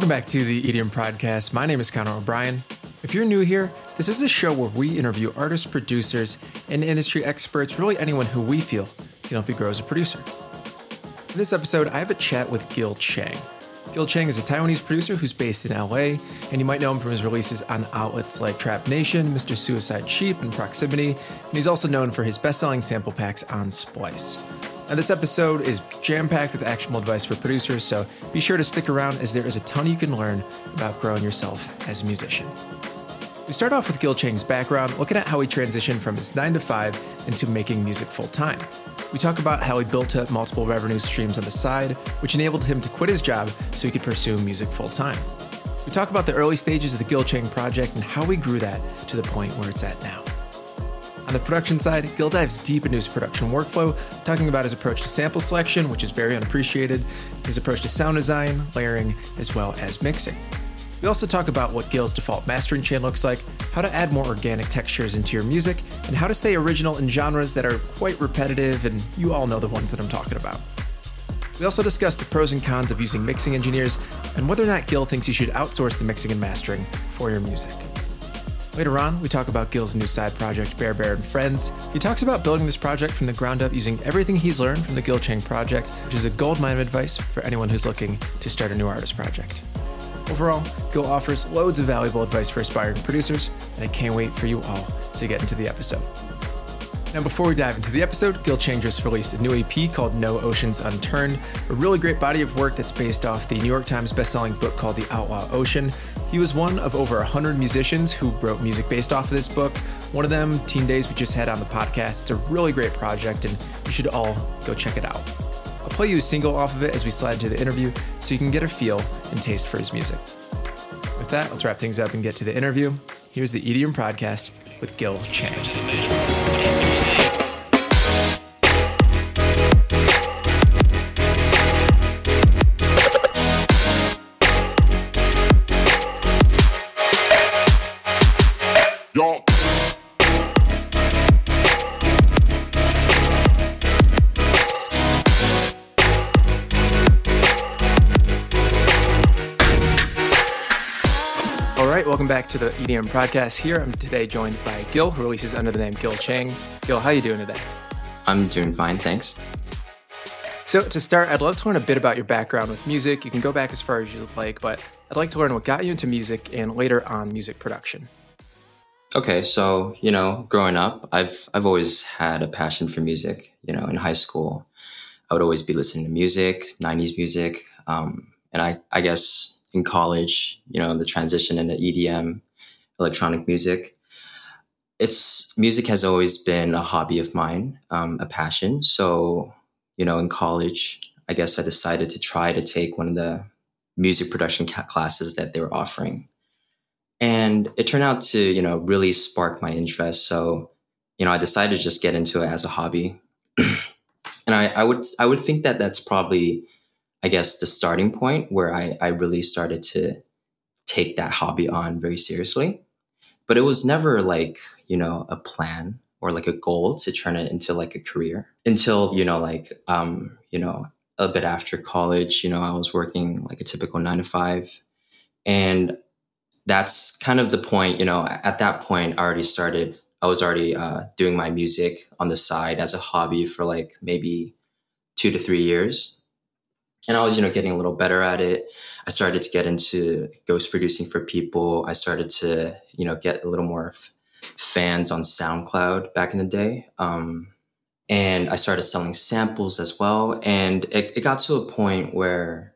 Welcome back to the EDM Podcast. My name is Connor O'Brien. If you're new here, this is a show where we interview artists, producers, and industry experts, really anyone who we feel can help you grow as a producer. In this episode, I have a chat with Gill Chang. Gill Chang is a Taiwanese producer who's based in LA, and you might know him from his releases on outlets like Trap Nation, Mr. Suicide Sheep, and Proximity, and he's also known for his best selling sample packs on Splice. Now, this episode is jam packed with actionable advice for producers, so be sure to stick around as there is a ton you can learn about growing yourself as a musician. We start off with Gill Chang's background, looking at how he transitioned from his 9 to 5 into making music full time. We talk about how he built up multiple revenue streams on the side, which enabled him to quit his job so he could pursue music full time. We talk about the early stages of the Gill Chang project and how we grew that to the point where it's at now. On the production side, Gill dives deep into his production workflow, talking about his approach to sample selection, which is very unappreciated, his approach to sound design, layering, as well as mixing. We also talk about what Gill's default mastering chain looks like, how to add more organic textures into your music, and how to stay original in genres that are quite repetitive, and you all know the ones that I'm talking about. We also discuss the pros and cons of using mixing engineers and whether or not Gill thinks you should outsource the mixing and mastering for your music. Later on, we talk about Gill's new side project, Bear Bear and Friends. He talks about building this project from the ground up using everything he's learned from the Gill Chang project, which is a gold mine of advice for anyone who's looking to start a new artist project. Overall, Gill offers loads of valuable advice for aspiring producers, and I can't wait for you all to get into the episode. Now, before we dive into the episode, Gill Chang just released a new EP called No Oceans Unturned, a really great body of work that's based off the New York Times bestselling book called The Outlaw Ocean. He was one of over 100 musicians who wrote music based off of this book. One of them, Teen Daze, we just had on the podcast. It's a really great project, and you should all go check it out. I'll play you a single off of it as we slide into the interview so you can get a feel and taste for his music. With that, let's wrap things up and get to the interview. Here's the EDM Podcast with Gill Chang. To the EDM podcast. Here I'm today joined by Gill, who releases under the name Gill Chang. Gill, how are you doing today? I'm doing fine, thanks. So to start, I'd love to learn a bit about your background with music. You can go back as far as you like, but I'd like to learn what got you into music and later on music production. Okay, so you know, growing up, I've I've always had a passion for music. You know, in high school, I would always be listening to music, '90s music, um, and I I guess in college, you know, the transition into EDM, electronic music. It's music has always been a hobby of mine, um, a passion. So you know, in college, I guess I decided to try to take one of the music production ca- classes that they were offering and it turned out to you know really spark my interest so you know i decided to just get into it as a hobby and I, I would i would think that that's probably i guess the starting point where i i really started to take that hobby on very seriously. But it was never like you know a plan or like a goal to turn it into like a career until you know like um you know a bit after college you know i was working like a typical nine to five. And that's kind of the point you know at that point i already started i was already uh, doing my music on the side as a hobby for like maybe two to three years and i was you know getting a little better at it i started to get into ghost producing for people i started to you know get a little more f- fans on soundcloud back in the day um, and i started selling samples as well and it, it got to a point where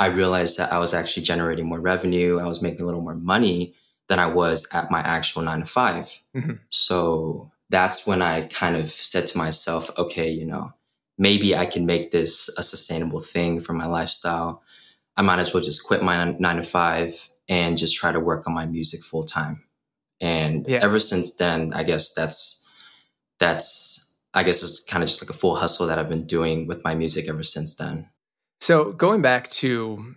I realized that I was actually generating more revenue. I was making a little more money than I was at my actual nine to 5 Mm-hmm. So that's when I kind of said to myself, okay, you know, maybe I can make this a sustainable thing for my lifestyle. I might as well just quit my nine to five and just try to work on my music full time. And Yeah. ever since then, I guess that's that's I guess it's kind of just like a full hustle that I've been doing with my music ever since then. So going back to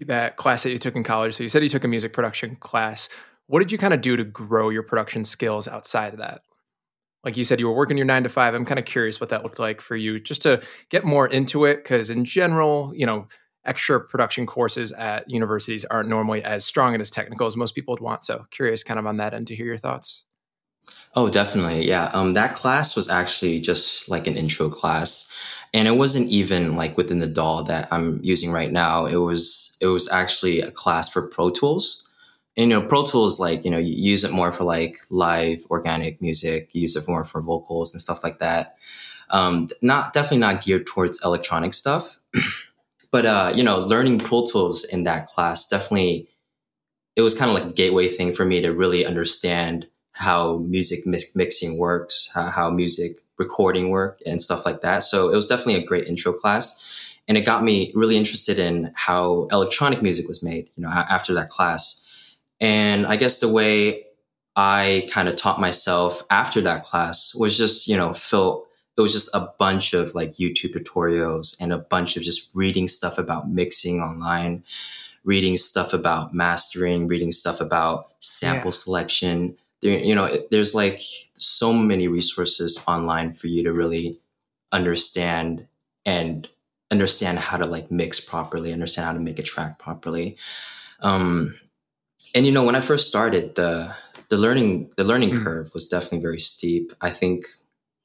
that class that you took in college, so you said you took a music production class. What did you kind of do to grow your production skills outside of that? Like you said, you were working your nine to five. I'm kind of curious what that looked like for you, just to get more into it. Because in general, you know, extra production courses at universities aren't normally as strong and as technical as most people would want. So curious kind of on that end to hear your thoughts. Oh, definitely. Yeah. Um, that class was actually just like an intro class. And it wasn't even like within the DAW that I'm using right now. It was it was actually a class for Pro Tools. You know, Pro Tools, like, you know, you use it more for like live organic music, you use it more for vocals and stuff like that. Um, not definitely not geared towards electronic stuff. but uh, you know, learning Pro Tools in that class definitely it was kind of like a gateway thing for me to really understand how music mix- mixing works, how, how music recording work and stuff like that. So it was definitely a great intro class. And it got me really interested in how electronic music was made, you know, after that class. And I guess the way I kind of taught myself after that class was just, you know, fill it was just a bunch of like YouTube tutorials and a bunch of just reading stuff about mixing online, reading stuff about mastering, reading stuff about sample yeah. selection. There, you know, there's like so many resources online for you to really understand and understand how to like mix properly, understand how to make a track properly. Um, and you know, when I first started, the the learning the learning mm. curve was definitely very steep. I think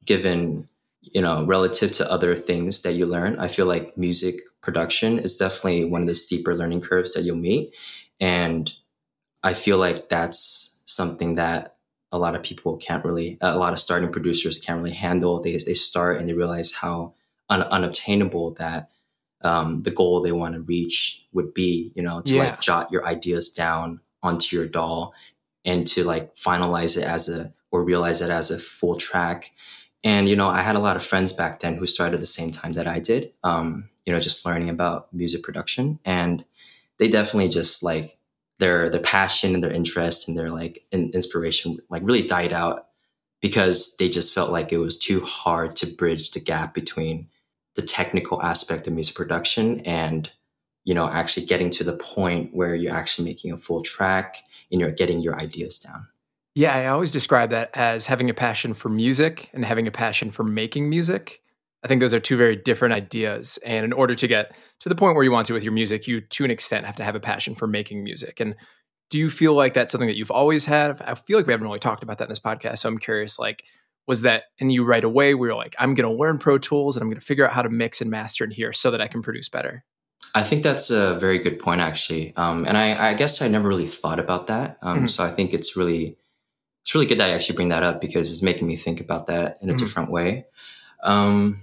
given you know, relative to other things that you learn, I feel like music production is definitely one of the steeper learning curves that you'll meet. And I feel like that's something that a lot of people can't really, a lot of starting producers can't really handle. They, they start and they realize how un, unobtainable that um, the goal they want to reach would be, you know, to yeah. like jot your ideas down onto your DAW and to like finalize it as a, or realize it as a full track and, you know, I had a lot of friends back then who started the same time that I did, um, you know, just learning about music production. And they definitely just like their, their passion and their interest and their like in, inspiration, like really died out because they just felt like it was too hard to bridge the gap between the technical aspect of music production and, you know, actually getting to the point where you're actually making a full track and you're getting your ideas down. Yeah, I always describe that as having a passion for music and having a passion for making music. I think those are two very different ideas. And in order to get to the point where you want to with your music, you to an extent have to have a passion for making music. And do you feel like that's something that you've always had? I feel like we haven't really talked about that in this podcast. So I'm curious, like, was that in you right away where you're like, I'm going to learn Pro Tools and I'm going to figure out how to mix and master in here so that I can produce better? I think that's a very good point, actually. Um, and I, I, guess I never really thought about that. Um, mm-hmm. So I think it's really it's really good that I actually bring that up because it's making me think about that in a mm-hmm. different way. Um,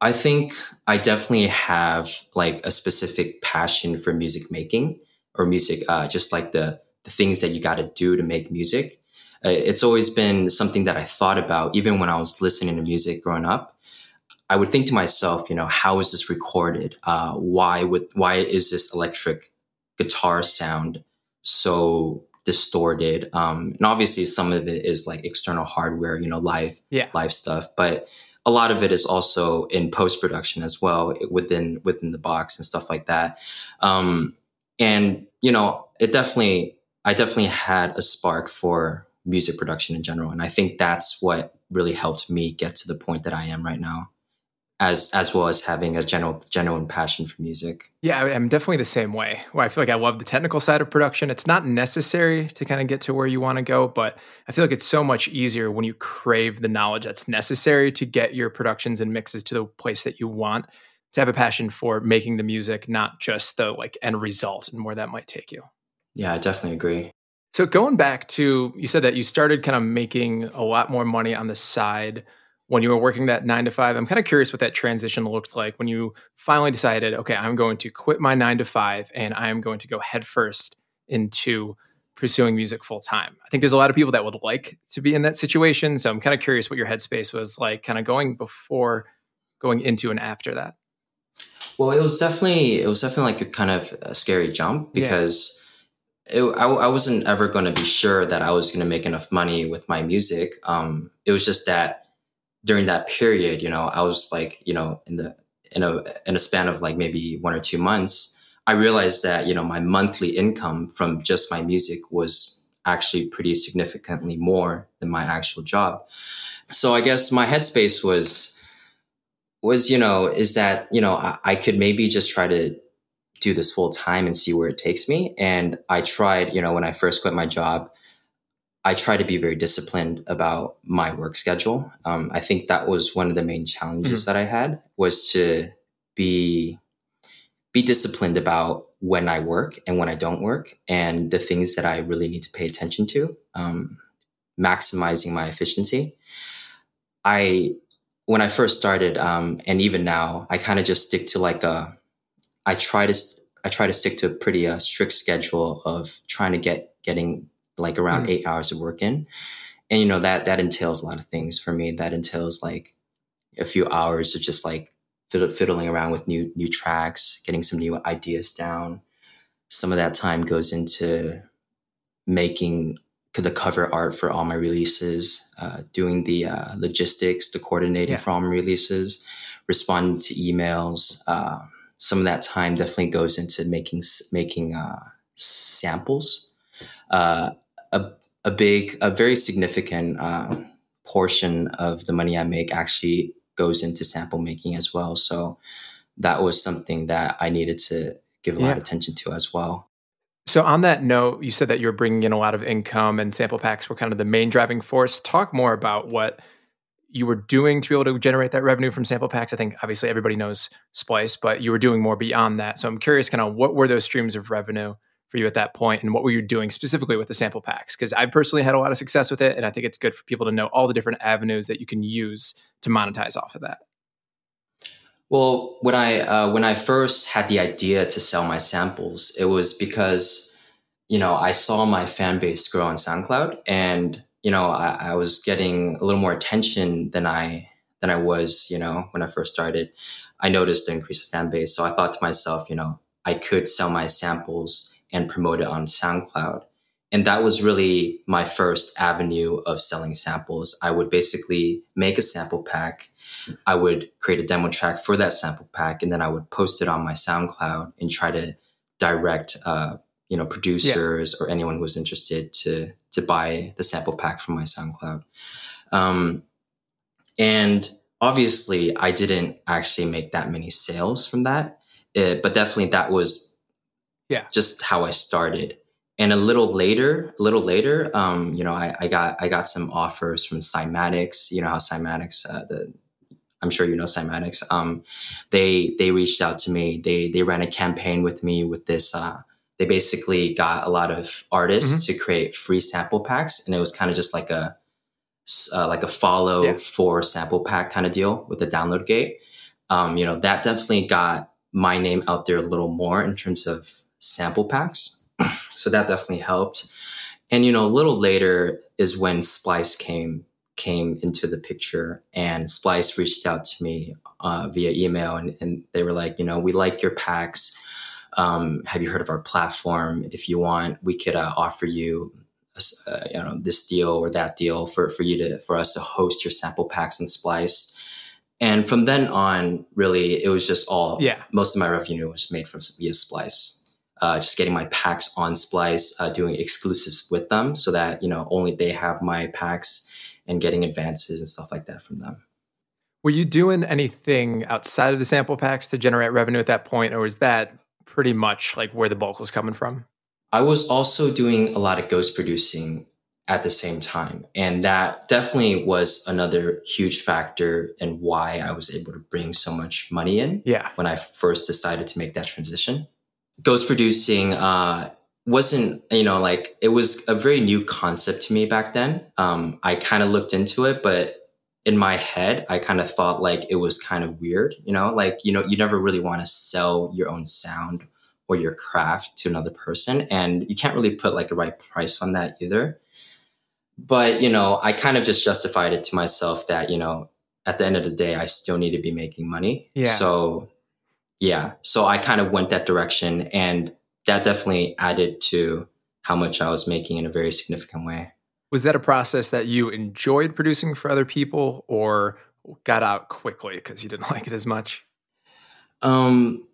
I think I definitely have like a specific passion for music making or music, uh, just like the the things that you got to do to make music. Uh, it's always been something that I thought about, even when I was listening to music growing up. I would think to myself, you know, how is this recorded? Uh, why would why is this electric guitar sound so distorted. Um, and obviously, some of it is like external hardware, you know, live yeah. live stuff, but a lot of it is also in post production as well within within the box and stuff like that. Um, and you know, it definitely, I definitely had a spark for music production in general, and I think that's what really helped me get to the point that I am right now as as well as having a general genuine passion for music. Yeah, I'm definitely the same way. Where I feel like I love the technical side of production. It's not necessary to kind of get to where you want to go, but I feel like it's so much easier when you crave the knowledge that's necessary to get your productions and mixes to the place that you want. To have a passion for making the music, not just the like end result and where that might take you. Yeah, I definitely agree. So going back to you said that you started kind of making a lot more money on the side when you were working that nine to five. I'm kind of curious what that transition looked like when you finally decided, okay, I'm going to quit my nine to five and I am going to go headfirst into pursuing music full time. I think there's a lot of people that would like to be in that situation. So I'm kind of curious what your headspace was like, kind of going before, going into, and after that. Well, it was definitely it was definitely like a kind of a scary jump because. Yeah. It, I, I, wasn't ever going to be sure that I was going to make enough money with my music. Um, it was just that during that period, you know, I was like, you know, in the in a in a span of like maybe one or two months, I realized that you know my monthly income from just my music was actually pretty significantly more than my actual job. So I guess my headspace was was you know is that you know I, I could maybe just try to do this full time and see where it takes me. And I tried, you know, when I first quit my job, I try to be very disciplined about my work schedule. Um, I think that was one of the main challenges mm-hmm. that I had was to be be disciplined about when I work and when I don't work, and the things that I really need to pay attention to, um, maximizing my efficiency. I when I first started, um, and even now, I kind of just stick to like a. I try to I try to stick to a pretty uh, strict schedule of trying to get getting like around mm. eight hours of work in, and you know that that entails a lot of things for me. That entails like a few hours of just like fiddling around with new new tracks, getting some new ideas down. Some of that time goes into making the cover art for all my releases, uh, doing the uh, logistics, the coordinating yeah. for all my releases, responding to emails. Uh, some of that time definitely goes into making making uh, samples. Uh, a a big, a very significant uh, portion of the money I make actually goes into sample making as well. So that was something that I needed to give a yeah. lot of attention to as well. So, on that note, you said that you're bringing in a lot of income and sample packs were kind of the main driving force. Talk more about what you were doing to be able to generate that revenue from sample packs. I think obviously everybody knows Splice, but you were doing more beyond that. So, I'm curious kind of what were those streams of revenue for you at that point and what were you doing specifically with the sample packs? Because I personally had a lot of success with it. And I think it's good for people to know all the different avenues that you can use to monetize off of that. Well, when I uh, when I first had the idea to sell my samples, it was because you know I saw my fan base grow on SoundCloud, and you know I, I was getting a little more attention than I than I was you know when I first started. I noticed the increase of fan base, so I thought to myself, you know, I could sell my samples and promote it on SoundCloud. And that was really my first avenue of selling samples. I would basically make a sample pack I would create a demo track for that sample pack, and then I would post it on my SoundCloud and try to direct, uh, you know, producers yeah. or anyone who was interested to to buy the sample pack from my SoundCloud. Um, and obviously, I didn't actually make that many sales from that, it, but definitely that was yeah just how I started. And a little later, a little later, um, you know, I, I, got I got some offers from Cymatics. You know how Cymatics, uh, the I'm sure you know Cymatics. Um, they they reached out to me. They they ran a campaign with me with this. Uh, they basically got a lot of artists mm-hmm. to create free sample packs, and it was kind of just like a uh, like a follow yeah. for sample pack kind of deal with the download gate. Um, you know that definitely got my name out there a little more in terms of sample packs. so that definitely helped. And you know, a little later is when Splice came came into the picture and Splice reached out to me uh, via email and, and, they were like, you know, we like your packs. Um, have you heard of our platform? If you want, we could uh, offer you, uh, you know, this deal or that deal for, for you to, for us to host your sample packs in Splice. And from then on, really, it was just all, yeah. most of my revenue was made from via Splice. Uh, just getting my packs on Splice, uh, doing exclusives with them so that, you know, only they have my packs and getting advances and stuff like that from them. Were you doing anything outside of the sample packs to generate revenue at that point, or was that pretty much like where the bulk was coming from? I was also doing a lot of ghost producing at the same time. And that definitely was another huge factor in why I was able to bring so much money in. Yeah. When I first decided to make that transition. Ghost producing uh, wasn't you know like it was a very new concept to me back then. Um, i kind of looked into it but in my head i kind of thought like it was kind of weird you know? Like you know you never really want to sell your own sound or your craft to another person and you can't really put like a right price on that either. But you know i kind of just justified it to myself that you know at the end of the day i still need to be making money. Yeah. so yeah so i kind of went that direction and that definitely added to how much I was making in a very significant way. Was that a process that you enjoyed producing for other people or got out quickly because you didn't like it as much? Um,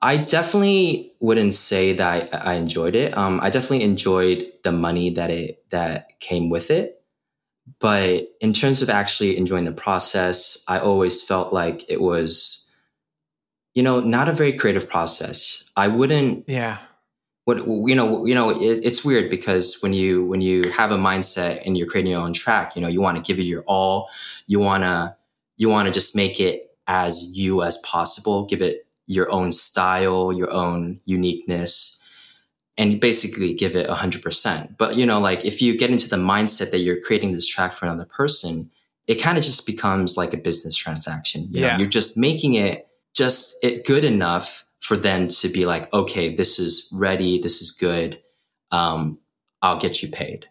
I definitely wouldn't say that I, I enjoyed it. Um, I definitely enjoyed the money that it that came with it. But in terms of actually enjoying the process, I always felt like it was you know, not a very creative process. I wouldn't. Yeah. What you know, you know, it, it's weird because when you when you have a mindset and you're creating your own track, you know, you want to give it your all. You wanna you want to just make it as you as possible. Give it your own style, your own uniqueness, and basically give it 100%. But, you know, like if you get into the mindset that you're creating this track for another person, it kind of just becomes like a business transaction. You Yeah. know, you're just making it just it good enough for them to be like, okay, this is ready, this is good. Um, I'll get you paid.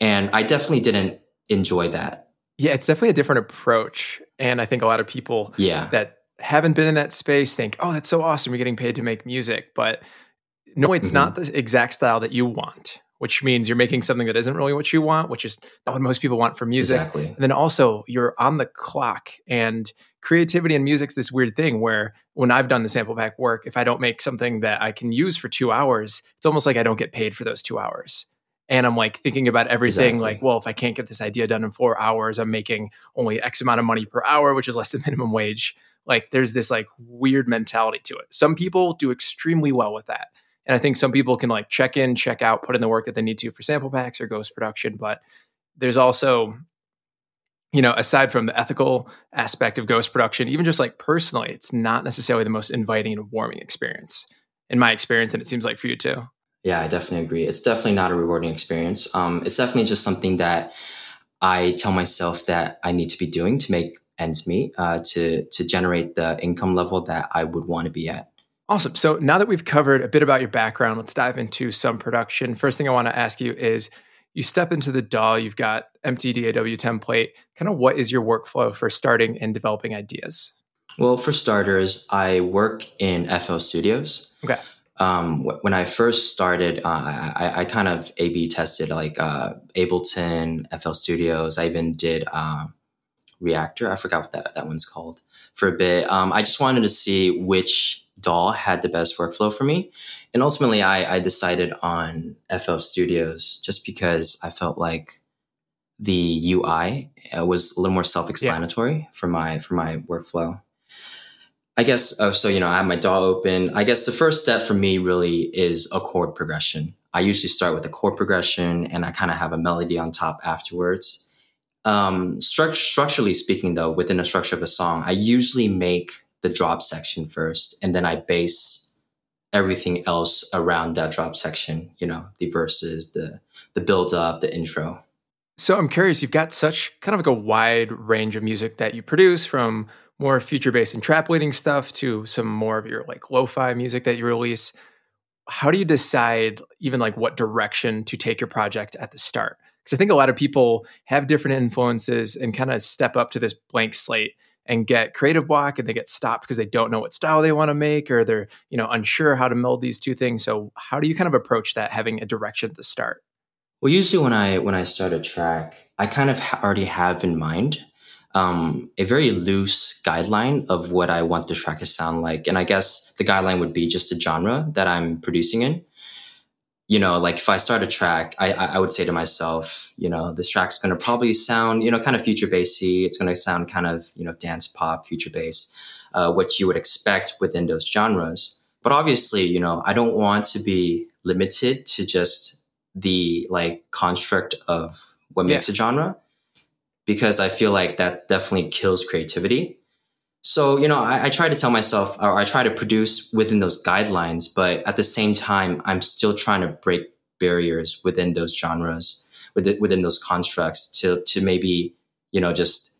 And I definitely didn't enjoy that. Yeah, it's definitely a different approach. And I think a lot of people Yeah. that haven't been in that space think, oh, that's so awesome. You're getting paid to make music. But no, it's Mhm. not the exact style that you want, which means you're making something that isn't really what you want, which is not what most people want for music. Exactly. And then also, you're on the clock. And creativity and music's this weird thing where when I've done the sample pack work, if I don't make something that I can use for two hours, it's almost like I don't get paid for those two hours. And I'm like thinking about everything Exactly. like, well, if I can't get this idea done in four hours, I'm making only X amount of money per hour, which is less than minimum wage. Like there's this like weird mentality to it. Some people do extremely well with that. And I think some people can like check in, check out, put in the work that they need to for sample packs or ghost production. But there's also, you know, aside from the ethical aspect of ghost production, even just like personally, it's not necessarily the most inviting and warming experience in my experience. And it seems like for you too. Yeah, I definitely agree. It's definitely not a rewarding experience. Um, it's definitely just something that I tell myself that I need to be doing to make ends meet, uh, to to generate the income level that I would want to be at. Awesome. So now that we've covered a bit about your background, let's dive into some production. First thing I want to ask you is you step into the DAW, you've got empty DAW template. Kind of what is your workflow for starting and developing ideas? Well, for starters, I work in FL Studios. Okay. Um, wh- when I first started, uh, I, I kind of A/B tested like uh, Ableton, FL Studios. I even did uh, Reactor. I forgot what that that one's called for a bit. Um, I just wanted to see which DAW had the best workflow for me, and ultimately, I, I decided on FL Studios just because I felt like the UI uh, was a little more self-explanatory for my for my workflow. I guess oh, so. You know, I have my DAW open. I guess the first step for me really is a chord progression. I usually start with a chord progression, and I kind of have a melody on top afterwards. Um, struct- structurally speaking, though, within the structure of a song, I usually make the drop section first, and then I base everything else around that drop section. You know, the verses, the the build up, the intro. So I'm curious, you've got such kind of like a wide range of music that you produce from more future bass and trap leading stuff to some more of your like lo-fi music that you release. How do you decide even like what direction to take your project at the start? Because I think a lot of people have different influences and kind of step up to this blank slate and get creative block and they get stopped because they don't know what style they want to make or they're, you know, unsure how to meld these two things. So how do you kind of approach that having a direction at the start? Well, usually when I when I start a track, I kind of already have in mind um, a very loose guideline of what I want the track to sound like, and I guess the guideline would be just the genre that I'm producing in. You know, like if I start a track, I I I would say to myself, you know, this track's going to probably sound, you know, kind of future bassy. It's going to sound kind of you know dance pop, future bass, uh, what you would expect within those genres. But obviously, you know, I don't want to be limited to just the like construct of what makes a genre because I feel like that definitely kills creativity. So, you know, I, I try to tell myself or I try to produce within those guidelines, but at the same time, I'm still trying to break barriers within those genres, within, within those constructs to, to maybe, you know, just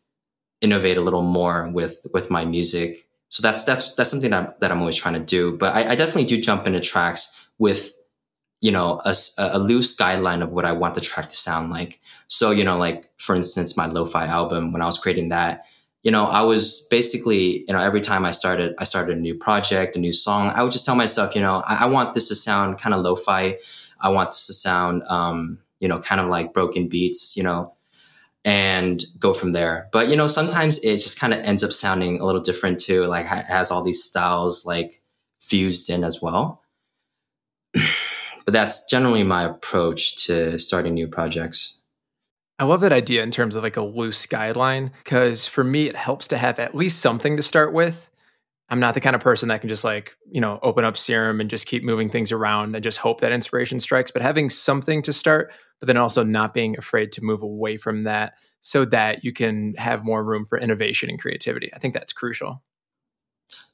innovate a little more with, with my music. So that's, that's, that's something that I'm, that I'm always trying to do. But I, I definitely do jump into tracks with you know a, a, loose guideline of what i want the track to sound like so you know like for instance my lo-fi album when i was creating that you know i was basically you know every time i started i started a new project a new song i would just tell myself you know i, I want this to sound kind of lo-fi. I want this to sound um, you know kind of like broken beats you know and go from there. But you know sometimes it just kind of ends up sounding a little different too like has all these styles like fused in as well. But that's generally my approach to starting new projects. I love that idea in terms of like a loose guideline because for me, it helps to have at least something to start with. I'm not the kind of person that can just like, you know, open up Serum and just keep moving things around and just hope that inspiration strikes, but having something to start, but then also not being afraid to move away from that so that you can have more room for innovation and creativity. I think that's crucial.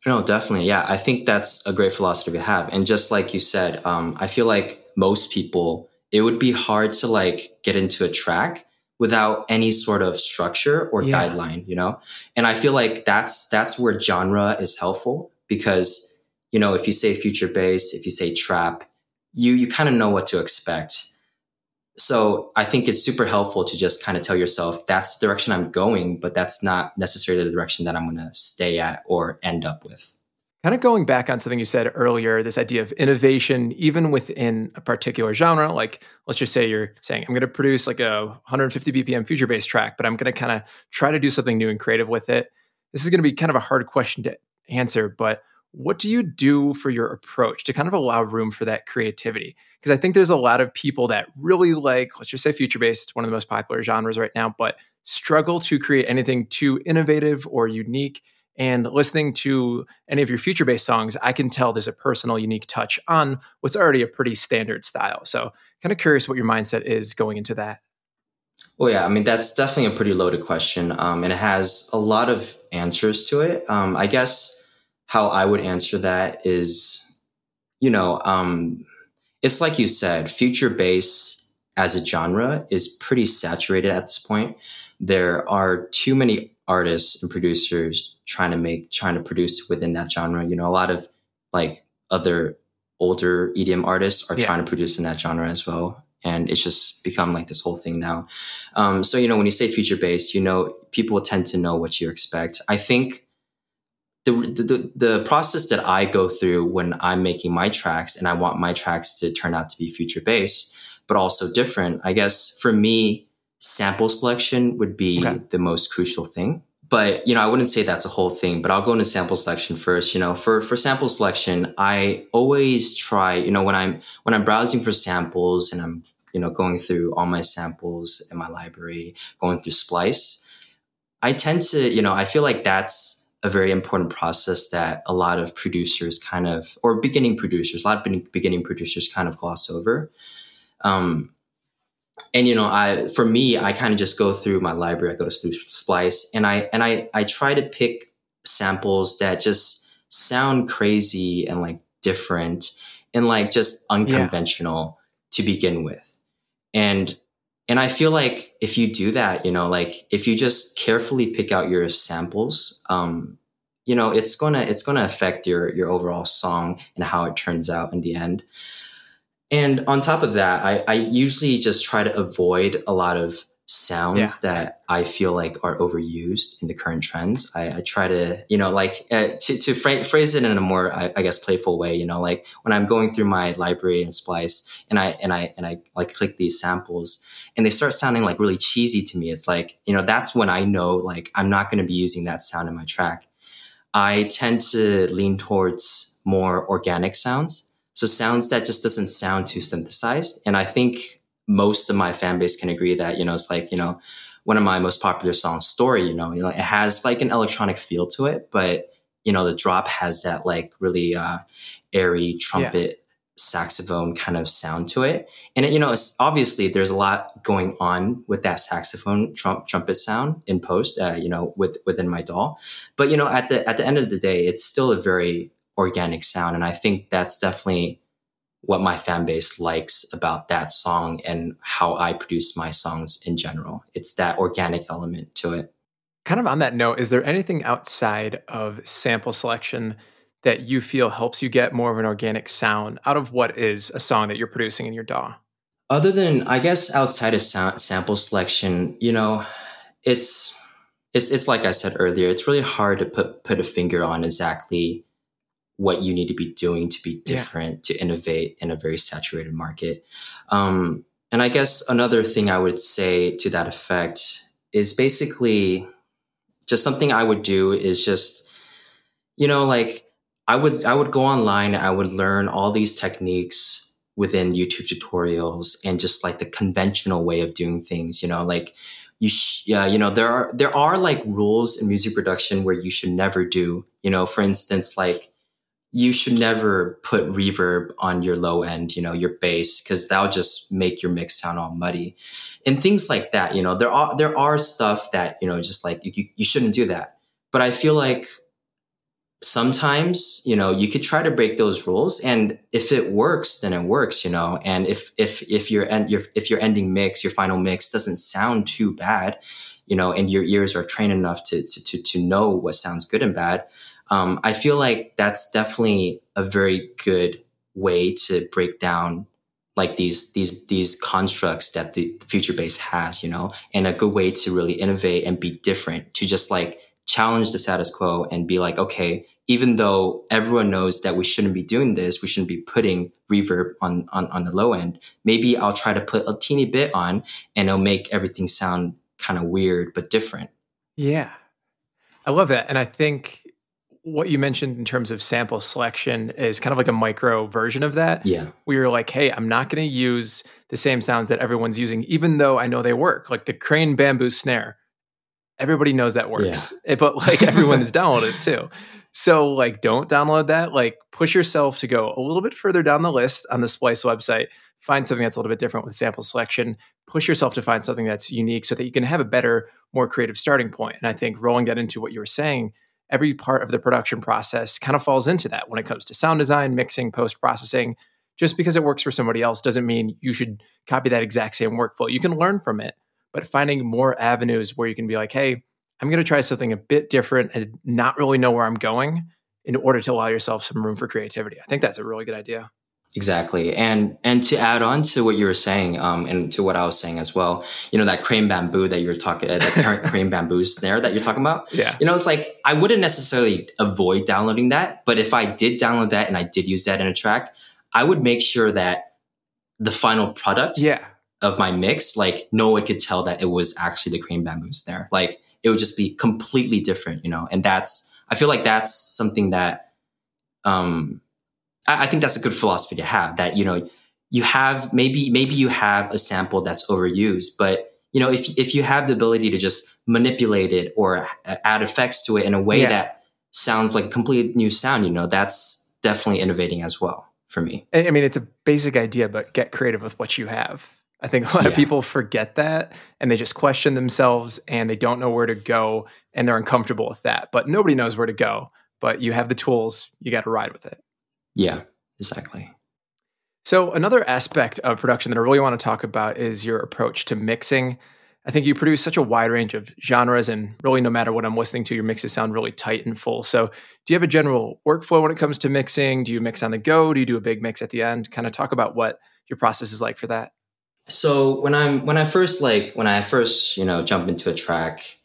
No, definitely. Yeah. I think that's a great philosophy to have. And just like you said, um, I feel like most people, it would be hard to like get into a track without any sort of structure or yeah. guideline, you know? And I feel like that's that's where genre is helpful because, you know, if you say future bass, if you say trap, you you kind of know what to expect. So I think it's super helpful to just kind of tell yourself that's the direction I'm going, but that's not necessarily the direction that I'm going to stay at or end up with. Kind of going back on something you said earlier, this idea of innovation, even within a particular genre. Like, let's just say you're saying, I'm going to produce like a 150 BPM future bass track, but I'm going to kind of try to do something new and creative with it. This is going to be kind of a hard question to answer, but what do you do for your approach to kind of allow room for that creativity? Because I think there's a lot of people that really like, let's just say future bass, it's one of the most popular genres right now, but struggle to create anything too innovative or unique and listening to any of your future bass songs, I can tell there's a personal, unique touch on what's already a pretty standard style. So, kind of curious what your mindset is going into that. Well, yeah, I mean, that's definitely a pretty loaded question. Um, and it has a lot of answers to it. Um, I guess how I would answer that is, you know, um, it's like you said, future bass as a genre is pretty saturated at this point. There are too many artists and producers trying to make trying to produce within that genre. You know, a lot of like other older EDM artists are yeah. trying to produce in that genre as well. And it's just become like this whole thing now. Um, so, you know, when you say future bass, you know, people tend to know what you expect. I think the, the, the process that I go through when I'm making my tracks and I want my tracks to turn out to be future bass, but also different. I guess for me, sample selection would be okay. the most crucial thing. But you know, I wouldn't say that's a whole thing. But I'll go into sample selection first. You know, for for sample selection, I always try. You know, when I'm when I'm browsing for samples and I'm you know going through all my samples in my library, going through Splice, I tend to you know I feel like that's a very important process that a lot of producers kind of or beginning producers, a lot of beginning producers kind of gloss over. Um, and you know i for me i kind of just go through my library. I go to splice and i and i i try to pick samples that just sound crazy and like different and like just unconventional yeah. to begin with. And and i feel like if you do that you know like if you just carefully pick out your samples um you know it's gonna it's gonna affect your your overall song and how it turns out in the end and on top of that, I, I usually just try to avoid a lot of sounds yeah. that I feel like are overused in the current trends. I, I try to, you know, like uh, to, to fra- phrase it in a more, I, I, guess, playful way. You know, like when I'm going through my library and Splice, and I and I and I like click these samples, and they start sounding like really cheesy to me. It's like, you know, that's when I know like I'm not going to be using that sound in my track. I tend to lean towards more organic sounds so sounds that just doesn't sound too synthesized. And I think most of my fan base can agree that, you know, it's like, you know, one of my most popular songs, Story, you know, you know, it has like an electronic feel to it, but you know, the drop has that like really uh airy trumpet yeah. saxophone kind of sound to it. And it, you know, it's obviously there's a lot going on with that saxophone trump, trumpet sound in post, uh, you know, with within my DAW. But you know, at the at the end of the day, it's still a very organic sound. And I think that's definitely what my fan base likes about that song and how I produce my songs in general. It's that organic element to it. Kind of on that note, is there anything outside of sample selection that you feel helps you get more of an organic sound out of what is a song that you're producing in your DAW? Other than, I guess, outside of sound, sample selection, you know, it's it's it's like I said earlier. It's really hard to put put a finger on exactly what you need to be doing to be different, yeah. to innovate in a very saturated market. Um, and I guess another thing I would say to that effect is basically just something I would do is just, you know, like I would I would go online, I would learn all these techniques within YouTube tutorials and just like the conventional way of doing things, you know, like you sh- yeah you know there are there are like rules in music production where you should never do you know for instance like you should never put reverb on your low end you know your bass because that'll just make your mix sound all muddy. And things like that you know there are there are stuff that you know just like you, you shouldn't do that. But i feel like sometimes you know you could try to break those rules and if it works then it works you know. And if if if your end your if your ending mix your final mix doesn't sound too bad you know and your ears are trained enough to to to know what sounds good and bad um, i feel like that's definitely a very good way to break down like these these these constructs that the future bass has you know and a good way to really innovate and be different to just like challenge the status quo and be like, okay, even though everyone knows that we shouldn't be doing this, we shouldn't be putting reverb on, on, on the low end. Maybe I'll try to put a teeny bit on and it'll make everything sound kind of weird, but different. Yeah. I love that. And I think what you mentioned in terms of sample selection is kind of like a micro version of that. Yeah. We were like, hey, I'm not going to use the same sounds that everyone's using, even though I know they work. Like the crane bamboo snare everybody knows that works, yeah. but like everyone has downloaded it too. So like, don't download that. Like, push yourself to go a little bit further down the list on the Splice website. Find something that's a little bit different with sample selection. Push yourself to find something that's unique so that you can have a better, more creative starting point. And I think rolling that into what you were saying, every part of the production process kind of falls into that when it comes to sound design, mixing, post processing. Just because it works for somebody else doesn't mean you should copy that exact same workflow. You can learn from it but finding more avenues where you can be like, hey, I'm going to try something a bit different and not really know where I'm going in order to allow yourself some room for creativity. I think that's a really good idea. Exactly, and and to add on to what you were saying, um, and to what I was saying as well, you know that crane bamboo that you're talking, uh, that crane bamboo snare that you're talking about. Yeah, you know, it's like I wouldn't necessarily avoid downloading that, but if I did download that and I did use that in a track, I would make sure that the final product, yeah of my mix, like no one could tell that it was actually the crane bamboo snare. Like it would just be completely different, you know. And that's I feel like that's something that um I, I think that's a good philosophy to have. That you know you have maybe maybe you have a sample that's overused, but you know if if you have the ability to just manipulate it or uh, add effects to it in a way yeah. that sounds like a complete new sound, you know, that's definitely innovating as well for me. I mean, it's a basic idea, but get creative with what you have. I think a lot yeah. of people forget that and they just question themselves and they don't know where to go and they're uncomfortable with that. But nobody knows where to go. But you have the tools, you got to ride with it. Yeah, exactly. So, another aspect of production that I really want to talk about is your approach to mixing. I think you produce such a wide range of genres, and really, no matter what I'm listening to, your mixes sound really tight and full. So, do you have a general workflow when it comes to mixing? Do you mix on the go? Do you do a big mix at the end? Kind of talk about what your process is like for that so when i'm when i first like when i first you know jump into a track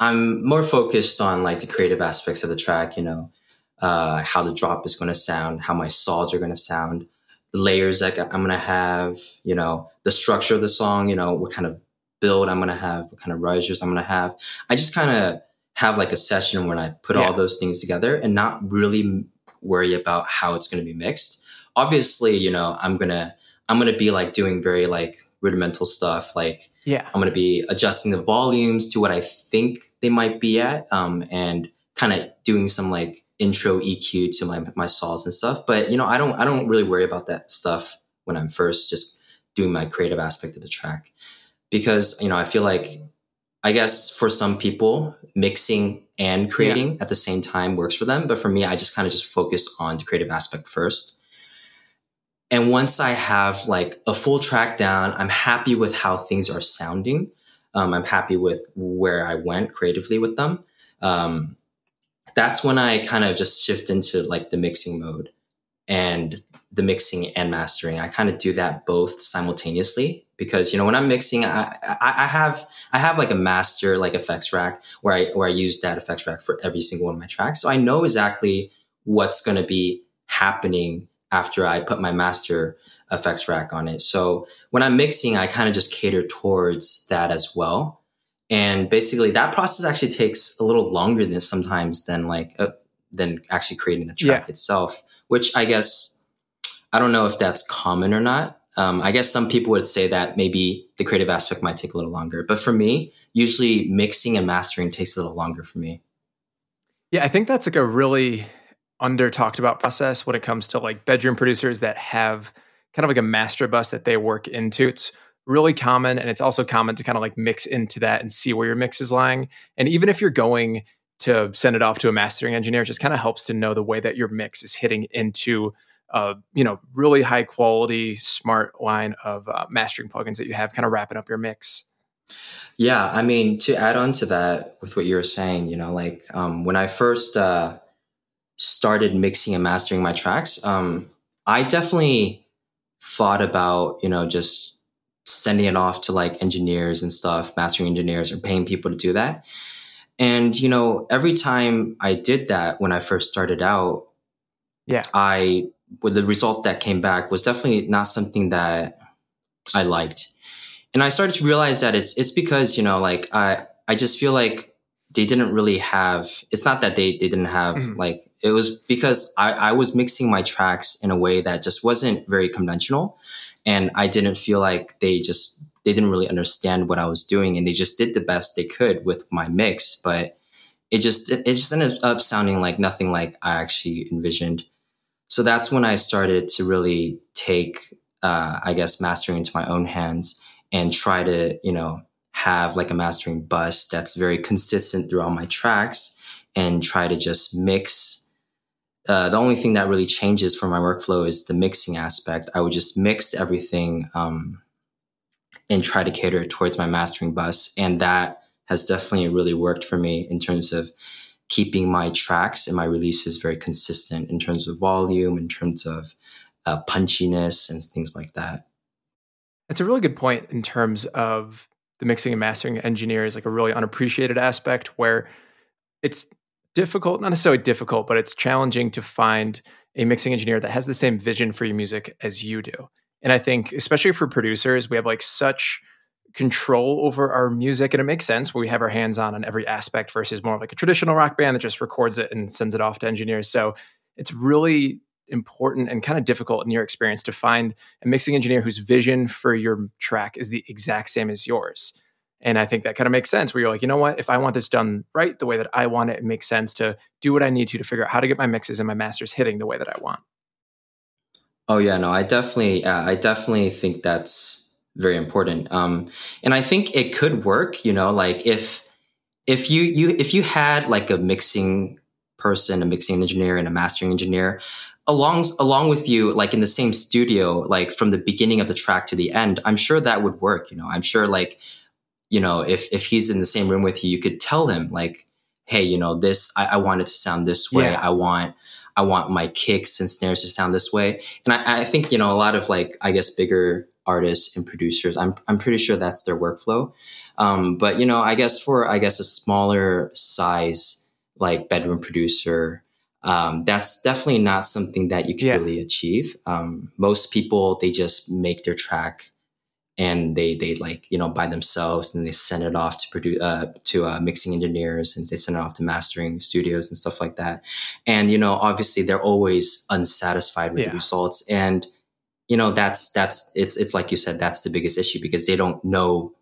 i'm more focused on like the creative aspects of the track you know uh, how the drop is going to sound how my saws are going to sound the layers that i'm going to have you know the structure of the song you know what kind of build i'm going to have what kind of risers i'm going to have i just kind of have like a session when i put yeah. all those things together and not really worry about how it's going to be mixed obviously you know i'm going to I'm going to be like doing very like rudimental stuff. Like, yeah, I'm going to be adjusting the volumes to what I think they might be at, um, and kind of doing some like intro EQ to my my saws and stuff. But you know, I don't I don't really worry about that stuff when I'm first just doing my creative aspect of the track, because you know I feel like I guess for some people mixing and creating yeah. at the same time works for them, but for me, I just kind of just focus on the creative aspect first and once I have like a full track down, I'm happy with how things are sounding. Um, I'm happy with where I went creatively with them. Um, that's when I kind of just shift into like the mixing mode and the mixing and mastering. I kind of do that both simultaneously because you know when I'm mixing, I, I, I have I have like a master like effects rack where I where I use that effects rack for every single one of my tracks, so I know exactly what's going to be happening after I put my master effects rack on it. So when I'm mixing, I kind of just cater towards that as well. And basically that process actually takes a little longer than sometimes than like, uh, than actually creating the track yeah. itself, which I guess, I don't know if that's common or not. Um, I guess some people would say that maybe the creative aspect might take a little longer, but for me, usually mixing and mastering takes a little longer for me. Yeah, I think that's like a really under talked about process when it comes to like bedroom producers that have kind of like a master bus that they work into. It's really common and it's also common to kind of like mix into that and see where your mix is lying. And even if you're going to send it off to a mastering engineer, it just kind of helps to know the way that your mix is hitting into uh, you know, really high quality, smart line of uh, mastering plugins that you have, kind of wrapping up your mix. Yeah, I mean, to add on to that with what you were saying, you know, like um, when I first uh, started mixing and mastering my tracks, um, I definitely thought about, you know, just sending it off to like engineers and stuff, mastering engineers, or paying people to do that. And you know, every time I did that when I first started out, yeah, I with the result that came back was definitely not something that I liked. And I started to realize that it's it's because, you know, like I I just feel like they didn't really have it's not that they, they didn't have mm-hmm. like it was because I, I was mixing my tracks in a way that just wasn't very conventional and I didn't feel like they just they didn't really understand what I was doing and they just did the best they could with my mix but it just it just ended up sounding like nothing like I actually envisioned so that's when I started to really take, uh, I guess, mastering into my own hands and try to, you know, have like a mastering bus that's very consistent throughout my tracks and try to just mix. Uh, the only thing that really changes for my workflow is the mixing aspect. I would just mix everything um, and try to cater towards my mastering bus. And that has definitely really worked for me in terms of keeping my tracks and my releases very consistent in terms of volume, in terms of uh, punchiness, and things like that. It's a really good point in terms of the mixing and mastering engineer is like a really unappreciated aspect where it's difficult, not necessarily difficult, but it's challenging to find a mixing engineer that has the same vision for your music as you do. And I think, especially for producers, we have like such control over our music and it makes sense where we have our hands on on every aspect versus more like a traditional rock band that just records it and sends it off to engineers so it's really important and kind of difficult in your experience to find a mixing engineer whose vision for your track is the exact same as yours and i think that kind of makes sense where you're like you know what if i want this done right the way that i want it it makes sense to do what i need to to figure out how to get my mixes and my masters hitting the way that i want oh yeah no i definitely uh, i definitely think that's very important. Um, and I think it could work, you know, like if if you you if you had like a mixing person, a mixing engineer and a mastering engineer along along with you like in the same studio like from the beginning of the track to the end, I'm sure that would work, you know. I'm sure like you know, if if he's in the same room with you, you could tell him like, hey, you know, this I, I want it to sound this way. Yeah. I want I want my kicks and snares to sound this way. And I, I think, you know, a lot of like, I guess bigger artists and producers. I'm I'm pretty sure that's their workflow. Um, but you know, I guess for I guess a smaller size like bedroom producer, um, that's definitely not something that you can yeah. really achieve. Um, most people they just make their track and they they like you know by themselves and they send it off to produce uh, to uh, mixing engineers and they send it off to mastering studios and stuff like that. And you know, obviously they're always unsatisfied with yeah. the results. And you know that's that's it's it's like you said that's the biggest issue because they don't know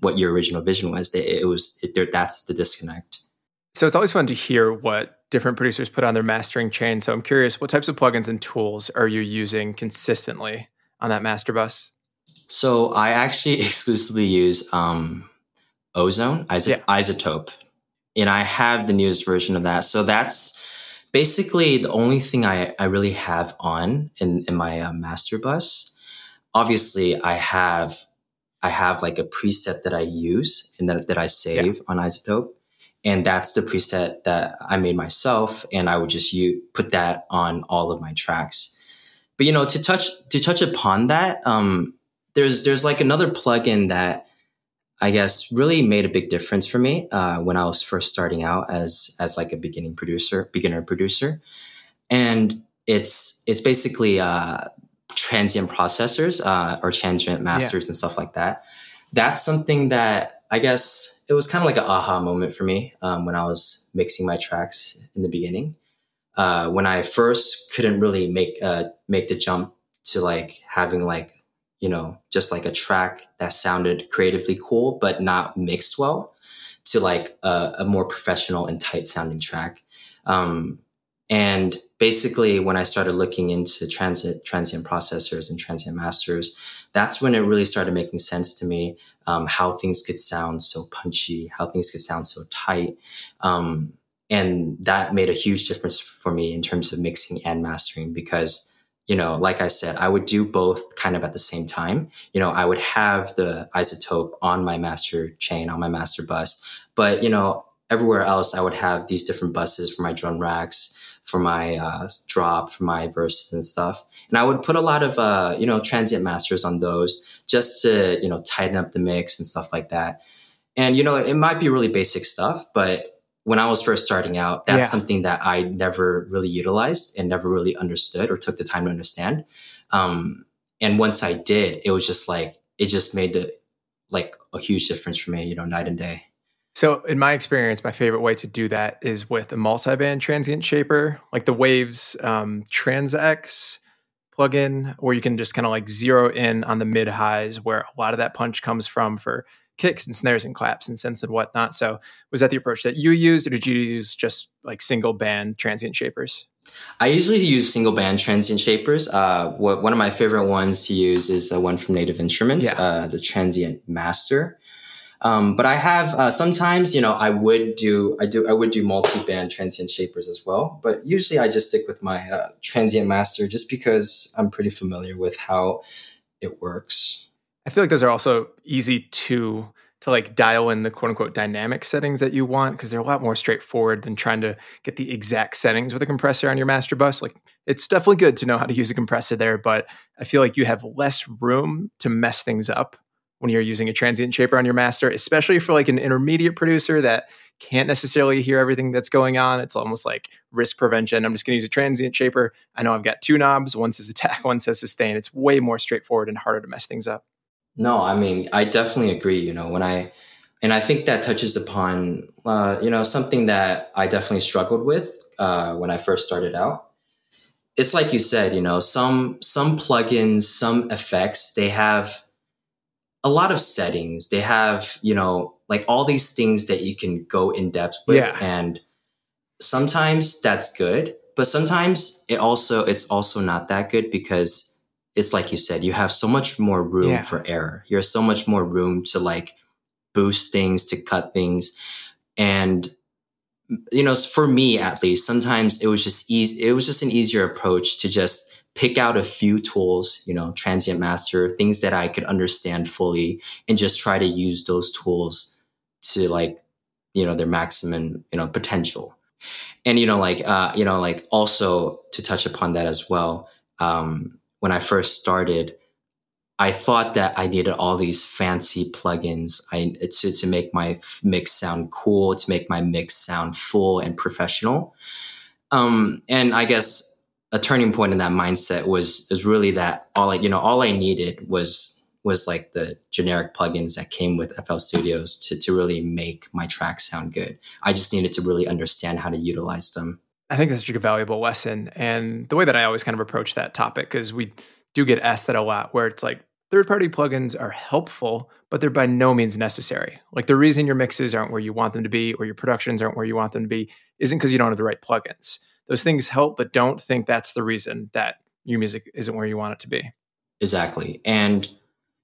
what your original vision was. They, it was it, that's the disconnect. So it's always fun to hear what different producers put on their mastering chain. So i'm curious what types of plugins and tools are you using consistently on that master bus so i actually exclusively use um, ozone yeah. iZotope and i have the newest version of that so that's basically the only thing I, I really have on in, in my uh, master bus. Obviously, I have I have like a preset that I use and that, that I save yeah. on iZotope, And that's the preset that I made myself. And I would just use, put that on all of my tracks. But you know, to touch to touch upon that, um, there's there's like another plugin that I guess really made a big difference for me uh, when I was first starting out as as like a beginning producer, beginner producer, and it's it's basically uh, transient processors uh, or transient masters yeah. and stuff like that. That's something that I guess it was kind of like an aha moment for me um, when I was mixing my tracks in the beginning. Uh, when I first couldn't really make uh, make the jump to like having like you know, just like a track that sounded creatively cool, but not mixed well. to like a, a more professional and tight sounding track. Um, and basically, when I started looking into transit, transient processors and transient masters, that's when it really started making sense to me um, how things could sound so punchy, how things could sound so tight. Um, and that made a huge difference for me in terms of mixing and mastering because you know, like I said, I would do both kind of at the same time. You know, I would have the iZotope on my master chain, on my master bus, but you know, everywhere else, I would have these different buses for my drum racks, for my uh, drop, for my verses and stuff. And I would put a lot of, uh, you know, transient masters on those just to, you know, tighten up the mix and stuff like that. And, you know, it might be really basic stuff, but when I was first starting out, that's yeah. something that I never really utilized and never really understood or took the time to understand. Um, and once I did, it was just like, it just made the, like a huge difference for me, you know, night and day. So, in my experience, my favorite way to do that is with a multi-band transient shaper, like the Waves um, TransX plugin, where you can just kind of like zero in on the mid highs where a lot of that punch comes from for kicks and snares and claps and synths and whatnot. So, was that the approach that you used, or did you use just like single band transient shapers? I usually use single band transient shapers. Uh, what, one of my favorite ones to use is the one from Native Instruments, yeah. uh, the Transient Master. Um, but I have uh, sometimes, you know, I would do I do I would do multi-band transient shapers as well. But usually, I just stick with my uh, transient master just because I'm pretty familiar with how it works. I feel like those are also easy to to like dial in the quote unquote dynamic settings that you want because they're a lot more straightforward than trying to get the exact settings with a compressor on your master bus. Like it's definitely good to know how to use a compressor there, but I feel like you have less room to mess things up when you're using a transient shaper on your master, especially for like an intermediate producer that can't necessarily hear everything that's going on. It's almost like risk prevention. I'm just going to use a transient shaper. I know I've got two knobs. One says attack, one says sustain. It's way more straightforward and harder to mess things up. No, I mean, I definitely agree. You know, when I, and I think that touches upon, uh, you know, something that I definitely struggled with uh, when I first started out. It's like you said, you know, some some plugins, some effects, they have a lot of settings. They have, you know, like all these things that you can go in depth with. Yeah. And sometimes that's good, but sometimes it also, it's also not that good because it's like you said, you have so much more room yeah. for error. You have so much more room to like boost things, to cut things. And, you know, for me at least, sometimes it was just easy. It was just an easier approach to just pick out a few tools, you know, transient master, things that I could understand fully and just try to use those tools to like, you know, their maximum, you know, potential. And, you know, like, uh, you know, like also to touch upon that as well. Um, when I first started, I thought that I needed all these fancy plugins I, to, to make my mix sound cool, to make my mix sound full and professional. Um, and I guess a turning point in that mindset was is really that all I, you know all I needed was was like the generic plugins that came with FL Studios to to really make my tracks sound good. I just needed to really understand how to utilize them. I think that's such a valuable lesson, and the way that I always kind of approach that topic because we do get asked that a lot, where it's like third party plugins are helpful, but they're by no means necessary. Like the reason your mixes aren't where you want them to be, or your productions aren't where you want them to be, isn't because you don't have the right plugins those things help, but don't think that's the reason that your music isn't where you want it to be. Exactly. And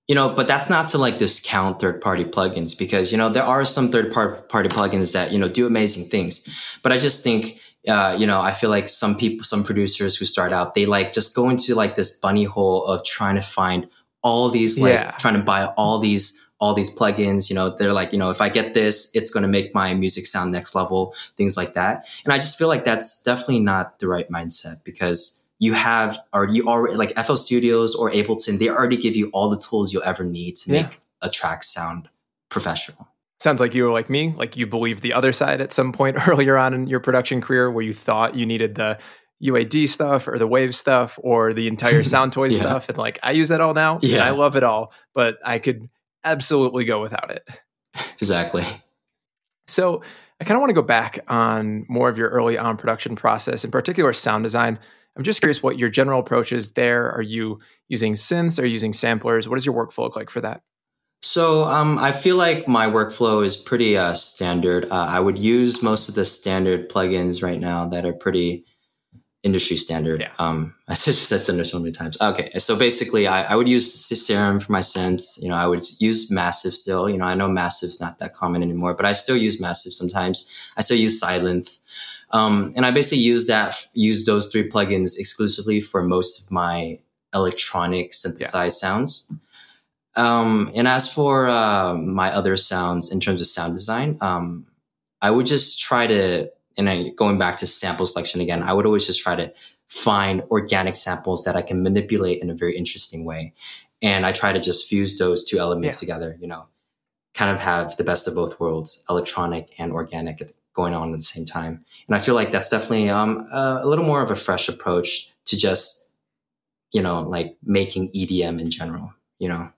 you know, but that's not to like discount third party plugins because, you know, there are some third party plugins that, you know, do amazing things. But I just think, uh, you know, I feel like some people, some producers who start out, they like just go into like this bunny hole of trying to find all these, like yeah. trying to buy all these all these plugins. You know, they're like, you know, if I get this, it's going to make my music sound next level, things like that. And I just feel like that's definitely not the right mindset because you have, or you already, like FL Studios or Ableton, they already give you all the tools you'll ever need to make yeah. a track sound professional. Sounds like you were like me, like you believe the other side at some point earlier on in your production career where you thought you needed the UAD stuff or the wave stuff or the entire Soundtoys yeah. stuff. And like, I use that all now. Yeah. I love it all, but I could absolutely go without it. Exactly. So I kind of want to go back on more of your early on production process, in particular sound design. I'm just curious what your general approach is there. Are you using synths? Are you using samplers? What does your workflow look like for that? So um, I feel like my workflow is pretty uh, standard. Uh, I would use most of the standard plugins right now that are pretty industry standard. Yeah. Um, I just said standard so many times. Okay, so basically, I, I would use Serum for my synths. You know, I would use Massive still. You know, I know Massive's not that common anymore, but I still use Massive sometimes. I still use Sylenth. Um, and I basically use that, use those three plugins exclusively for most of my electronic synthesized yeah. sounds. Um, and as for uh, my other sounds in terms of sound design, um, I would just try to, and I, going back to sample selection again, I would always just try to find organic samples that I can manipulate in a very interesting way. And I try to just fuse those two elements yeah. together, you know, kind of have the best of both worlds, electronic and organic going on at the same time. And I feel like that's definitely um, a, a little more of a fresh approach to just, you know, like making EDM in general, you know.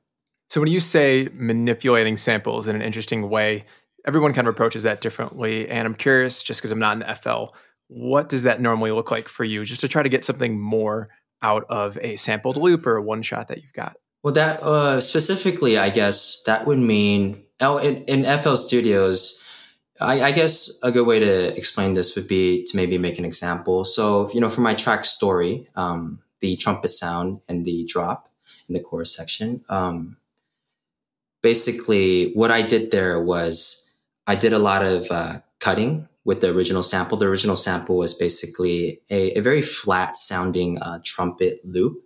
So when you say manipulating samples in an interesting way, everyone kind of approaches that differently. And I'm curious, just because I'm not in the FL, what does that normally look like for you, just to try to get something more out of a sampled loop or a one shot that you've got? Well, that uh, specifically, I guess that would mean oh, in, in FL Studios. I, I, guess a good way to explain this would be to maybe make an example. So, you know, for my track story, um, the trumpet sound and the drop in the chorus section, um, basically what I did there was I did a lot of uh, cutting with the original sample. The original sample was basically a, a very flat sounding uh, trumpet loop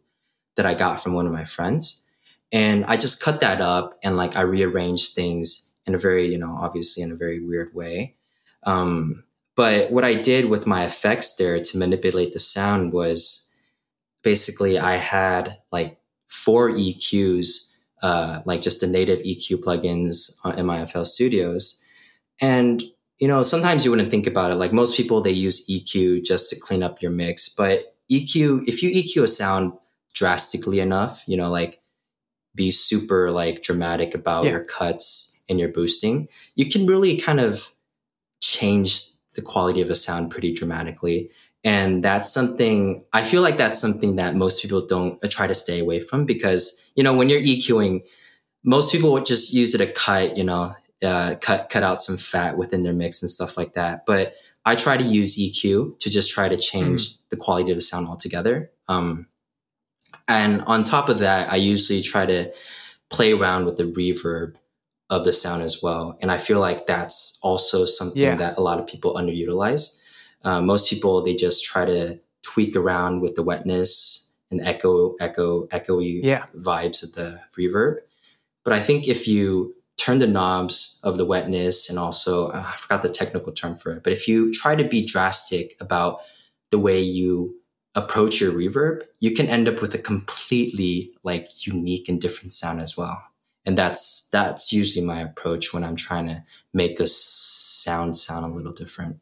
that I got from one of my friends. And I just cut that up and like I rearranged things in a very, you know, obviously in a very weird way. Um, but what I did with my effects there to manipulate the sound was basically I had like four EQs uh, like just the native EQ plugins in my FL Studios. And, you know, sometimes you wouldn't think about it. Like most people, they use EQ just to clean up your mix. But EQ, if you EQ a sound drastically enough, you know, like be super like dramatic about yeah. your cuts and your boosting, you can really kind of change the quality of a sound pretty dramatically. And that's something I feel like that's something that most people don't uh, try to stay away from because, you know, when you're EQing, most people would just use it to cut, you know, uh, cut, cut out some fat within their mix and stuff like that. But I try to use EQ to just try to change mm. the quality of the sound altogether. Um, and on top of that, I usually try to play around with the reverb of the sound as well. And I feel like that's also something yeah. that a lot of people underutilize. Uh, most people they just try to tweak around with the wetness and echo, echo, echoey yeah. vibes of the reverb. But I think if you turn the knobs of the wetness and also uh, I forgot the technical term for it, but if you try to be drastic about the way you approach your reverb, you can end up with a completely like unique and different sound as well. And that's that's usually my approach when I'm trying to make a sound sound a little different.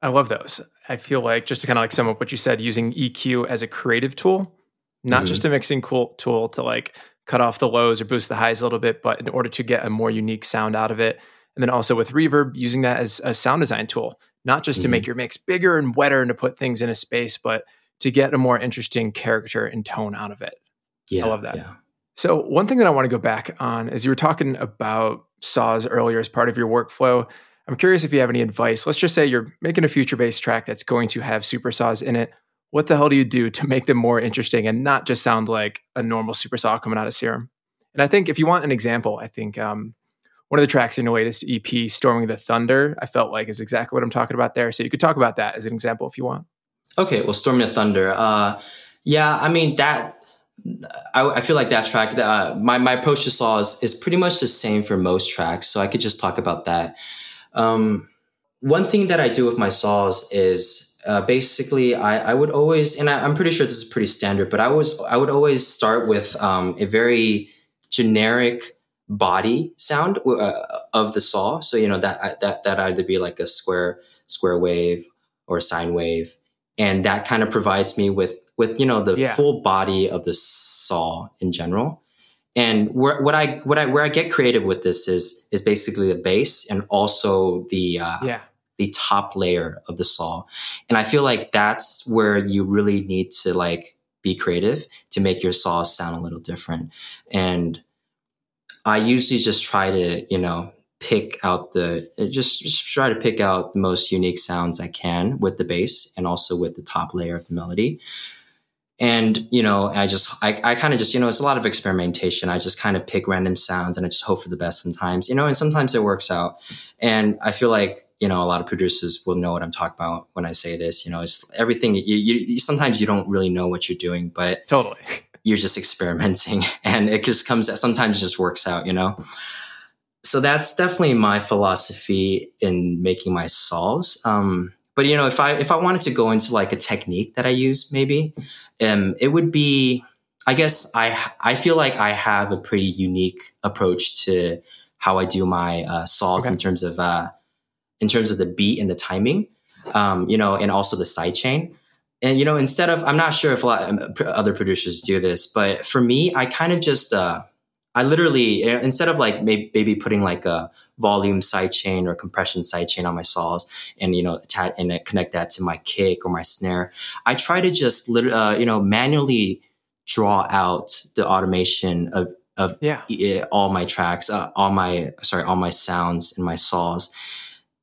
I love those. I feel like just to kind of like sum up what you said, using EQ as a creative tool, not mm-hmm. just a mixing cool tool to like cut off the lows or boost the highs a little bit, but in order to get a more unique sound out of it. And then also with reverb, using that as a sound design tool, not just mm-hmm. to make mm-hmm. your mix bigger and wetter and to put things in a space, but to get a more interesting character and tone out of it. Yeah, I love that. Yeah. So one thing that I want to go back on is you were talking about saws earlier as part of your workflow. I'm curious if you have any advice. Let's just say you're making a future bass track that's going to have super saws in it. What the hell do you do to make them more interesting and not just sound like a normal super saw coming out of Serum? And I think if you want an example, I think um, one of the tracks in your latest EP, Storming the Thunder, I felt like is exactly what I'm talking about there. So you could talk about that as an example if you want. Okay, well, Storming the Thunder. Uh, yeah, I mean, that I, I, feel like that track, uh, my, my approach to saws is pretty much the same for most tracks. So I could just talk about that. Um, one thing that I do with my saws is uh, basically I, I would always, and I, am pretty sure this is pretty standard, but I was I would always start with um, a very generic body sound uh, of the saw. So you know that that that either be like a square square wave or a sine wave, and that kind of provides me with with you know the yeah. full body of the saw in general. And where, what I what I where I get creative with this is is basically the bass and also the uh, yeah the top layer of the saw. And I feel like that's where you really need to like be creative to make your saw sound a little different. And I usually just try to, you know, pick out the just, just try to pick out the most unique sounds I can with the bass and also with the top layer of the melody. And, you know, I just, I, I kind of just, you know, it's a lot of experimentation. I just kind of pick random sounds and I just hope for the best sometimes, you know, and sometimes it works out. And I feel like, you know, a lot of producers will know what I'm talking about when I say this, you know, it's everything you, you, you sometimes you don't really know what you're doing, but totally you're just experimenting and it just comes sometimes it just works out, you know? So that's definitely my philosophy in making my saws. Um, but you know, if I if I wanted to go into like a technique that I use, maybe, um, it would be, I guess I I feel like I have a pretty unique approach to how I do my uh, saws okay. in terms of uh, in terms of the beat and the timing, um, you know, and also the side chain and you know instead of i'm not sure if a lot of um, other producers do this but for me i kind of just uh i literally instead of like maybe putting like a volume sidechain or compression sidechain on my saws and you know attach and connect that to my kick or my snare i try to just uh, you know manually draw out the automation of of yeah. all my tracks uh, all my sorry all my sounds and my saws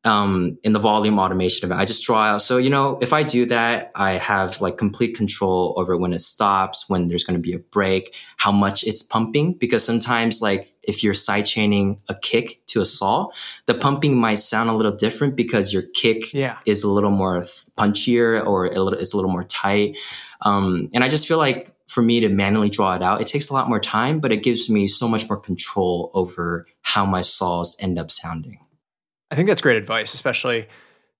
um, in the volume automation of it. I just draw out. So, you know, if I do that, I have like complete control over when it stops, when there's going to be a break, how much it's pumping. Because sometimes, like, if you're sidechaining a kick to a saw, the pumping might sound a little different because your kick yeah. is a little more punchier or a little, it's a little more tight. Um, and I just feel like for me to manually draw it out, it takes a lot more time, but it gives me so much more control over how my saws end up sounding. I think that's great advice, especially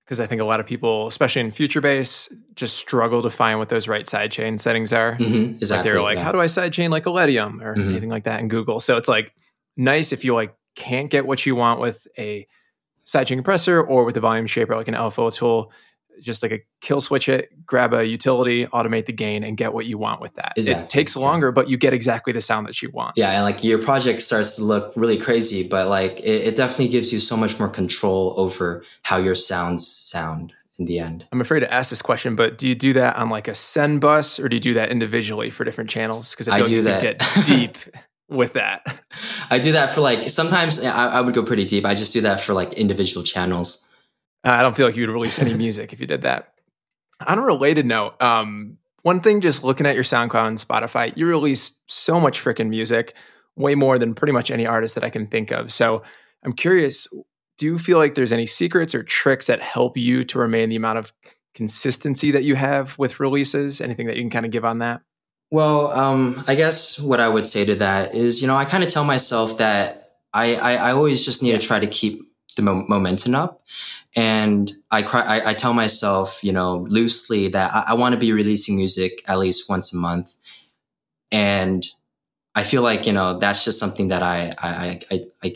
because I think a lot of people, especially in future bass, just struggle to find what those right sidechain settings are. Mm-hmm, exactly. Like they're like, yeah. how do I sidechain like a Leadium or mm-hmm. anything like that in Google? So it's like nice if you like can't get what you want with a sidechain compressor or with a volume shaper like an LFO tool just like a kill switch it, grab a utility, automate the gain, and get what you want with that. Exactly. It takes longer, but you get exactly the sound that you want. Yeah, and like your project starts to look really crazy, but like it, it definitely gives you so much more control over how your sounds sound in the end. I'm afraid to ask this question, but do you do that on like a send bus or do you do that individually for different channels? Because I, I do that. get deep with that. I do that for like sometimes I, I would go pretty deep. I just do that for like individual channels. I don't feel like you'd release any music if you did that. On a related note, um, one thing just looking at your SoundCloud and Spotify, you release so much freaking music, way more than pretty much any artist that I can think of. So I'm curious, do you feel like there's any secrets or tricks that help you to remain the amount of consistency that you have with releases? Anything that you can kind of give on that? Well, um, I guess what I would say to that is, you know, I kind of tell myself that I, I, I always just need to try to keep the mo- momentum up. And I, cry, I, I, tell myself, you know, loosely that I, I want to be releasing music at least once a month. And I feel like, you know, that's just something that I, I, I, I,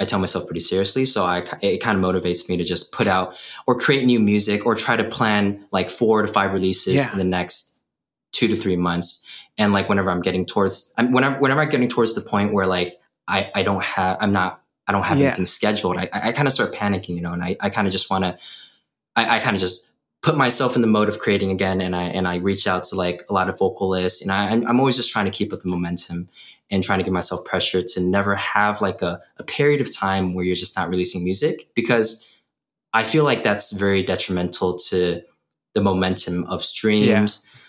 I tell myself pretty seriously. So I, it kind of motivates me to just put out or create new music or try to plan like four to five releases yeah. in the next two to three months. And like whenever I'm getting towards, I'm, whenever, whenever I'm getting towards the point where like I, I don't have, I'm not I don't have yeah. anything scheduled. I, I, kind of start panicking, you know, and I, I kind of just want to, I, I kind of just put myself in the mode of creating again. And I, and I reach out to like a lot of vocalists and I, I'm always just trying to keep up the momentum and trying to give myself pressure to never have like a, a period of time where you're just not releasing music because I feel like that's very detrimental to the momentum of streams yeah.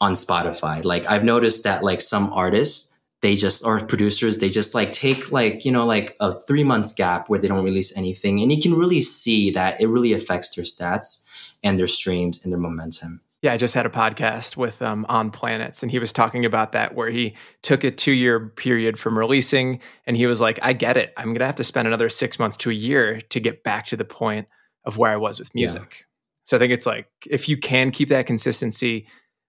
on Spotify. Like I've noticed that like some artists, they just or producers they just like take like you know like a three months gap where they don't release anything and you can really see that it really affects their stats and their streams and their momentum. Yeah i just had a podcast with um, on planets and he was talking about that where he took a two year period from releasing and he was like i get it. I'm gonna have to spend another six months to a year to get back to the point of where i was with music. Yeah. so i think it's like if you can keep that consistency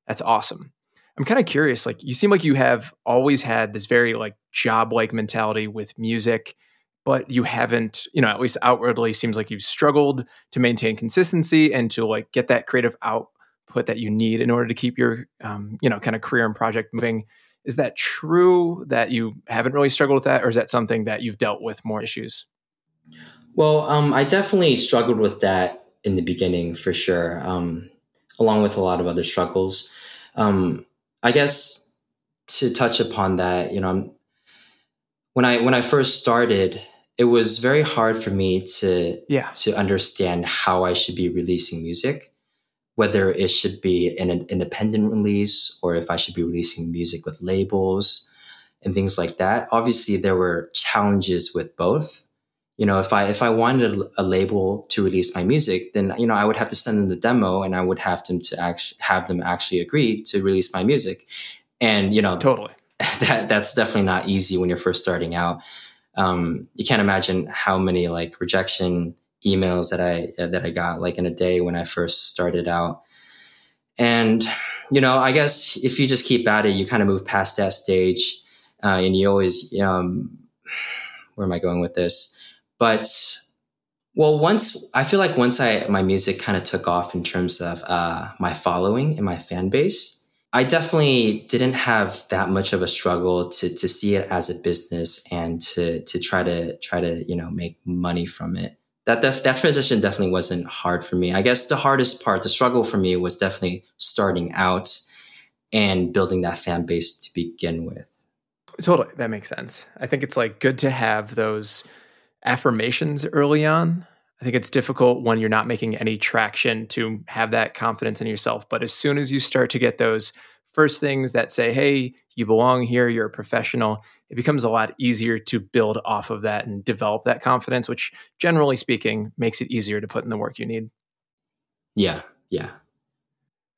that's awesome I'm kind of curious. Like, you seem like you have always had this very like job like mentality with music, but you haven't, you know, at least outwardly seems like you've struggled to maintain consistency and to like get that creative output that you need in order to keep your, um, you know, kind of career and project moving. Is that true that you haven't really struggled with that, or is that something that you've dealt with more issues? Well, um, I definitely struggled with that in the beginning for sure, um, along with a lot of other struggles. Um, I guess to touch upon that, you know, I'm, when I when I first started, it was very hard for me to Yeah. to understand how I should be releasing music, whether it should be an, an independent release or if I should be releasing music with labels and things like that. Obviously, there were challenges with both. You know, if I if I wanted a, label to release my music, then you know I would have to send them the demo, and I would have them to actually have them actually agree to release my music. And you know, Totally. that that's definitely not easy when you're first starting out. Um, you can't imagine how many like rejection emails that I that I got like in a day when I first started out. And you know, I guess if you just keep at it, you kind of move past that stage, uh, and you always um, where am I going with this? But well, once I feel like once I my music kind of took off in terms of uh, my following and my fan base, I definitely didn't have that much of a struggle to to see it as a business and to to try to try to you know make money from it. That that, that transition definitely wasn't hard for me. I guess the hardest part, the struggle for me, was definitely starting out and building that fan base to begin with. Totally. That makes sense. I think it's like good to have those affirmations early on. I think it's difficult when you're not making any traction to have that confidence in yourself. But as soon as you start to get those first things that say, hey, you belong here, you're a professional, it becomes a lot easier to build off of that and develop that confidence, which generally speaking makes it easier to put in the work you need. Yeah, yeah.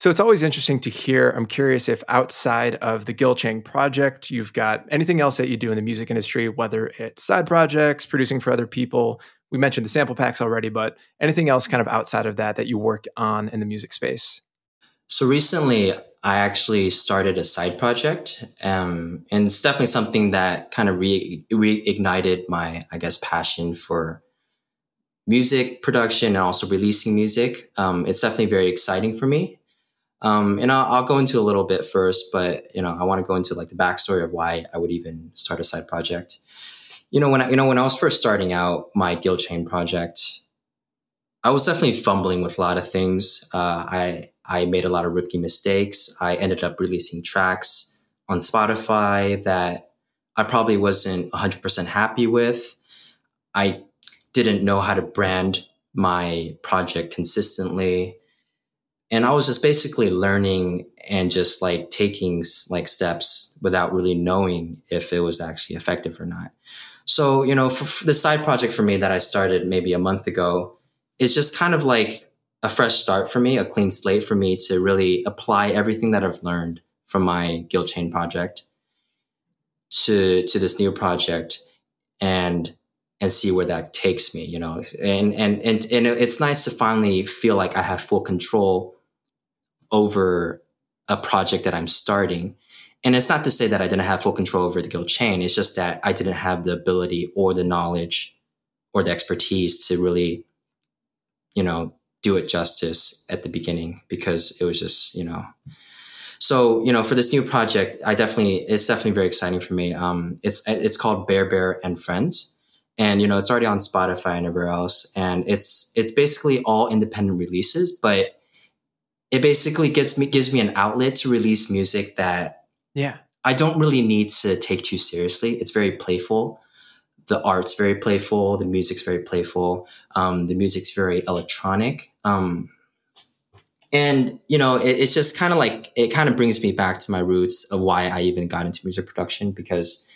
So it's always interesting to hear. I'm curious if outside of the Gill Chang project, you've got anything else that you do in the music industry, whether it's side projects, producing for other people. We mentioned the sample packs already, but anything else kind of outside of that that you work on in the music space? So recently, I actually started a side project, um, and it's definitely something that kind of re- reignited my, I guess, passion for music production and also releasing music. Um, it's definitely very exciting for me. Um, and I'll, I'll, go into a little bit first, but you know, I want to go into like the backstory of why I would even start a side project. You know, when I, you know when I was first starting out my Gill Chang project, I was definitely fumbling with a lot of things. Uh, I I made a lot of rookie mistakes. I ended up releasing tracks on Spotify that I probably wasn't 100% happy with. I didn't know how to brand my project consistently and I was just basically learning and just like taking like steps without really knowing if it was actually effective or not. So, you know, for, for the side project for me that I started maybe a month ago is just kind of like a fresh start for me, a clean slate for me to really apply everything that I've learned from my Gill Chang project to to this new project and and see where that takes me, you know. And and and and it's nice to finally feel like I have full control over a project that I'm starting. And it's not to say that I didn't have full control over the Gill Chang. It's just that I didn't have the ability or the knowledge or the expertise to really, you know, do it justice at the beginning because it was just, you know. So, you know, for this new project, I definitely it's definitely very exciting for me. Um, it's it's called Bear Bear and Friends. And you know, it's already on Spotify and everywhere else. And it's it's basically all independent releases, but it basically gives me gives me an outlet to release music that yeah I don't really need to take too seriously. It's very playful. The art's very playful. The music's very playful. Um, the music's very electronic. Um, and you know, it, it's just kind of like it kind of brings me back to my roots of why I even got into music production because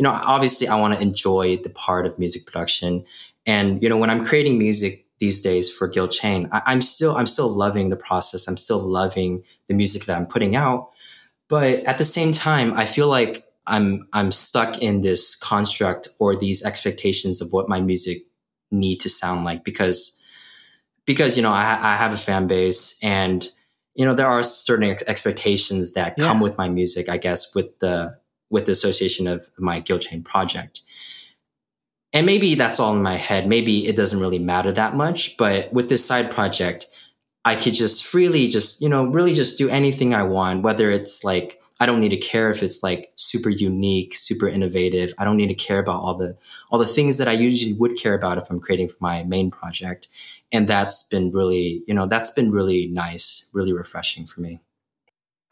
you know, obviously I want to enjoy the part of music production. And, you know, when I'm creating music these days for Gill Chang. I, am still, I'm still loving the process. I'm still loving the music that I'm putting out. But at the same time, I feel like I'm, I'm stuck in this construct or these expectations of what my music need to sound like because, because, you know, I, I have a fan base and, you know, there are certain ex- expectations that come with my music, I guess, with the, with the association of my Gill Chang project. And maybe that's all in my head. Maybe it doesn't really matter that much. But with this side project, I could just freely just, you know, really just do anything I want, whether it's like, I don't need to care if it's like super unique, super innovative. I don't need to care about all the all the things that I usually would care about if I'm creating for my main project. And that's been really, you know, that's been really nice, really refreshing for me.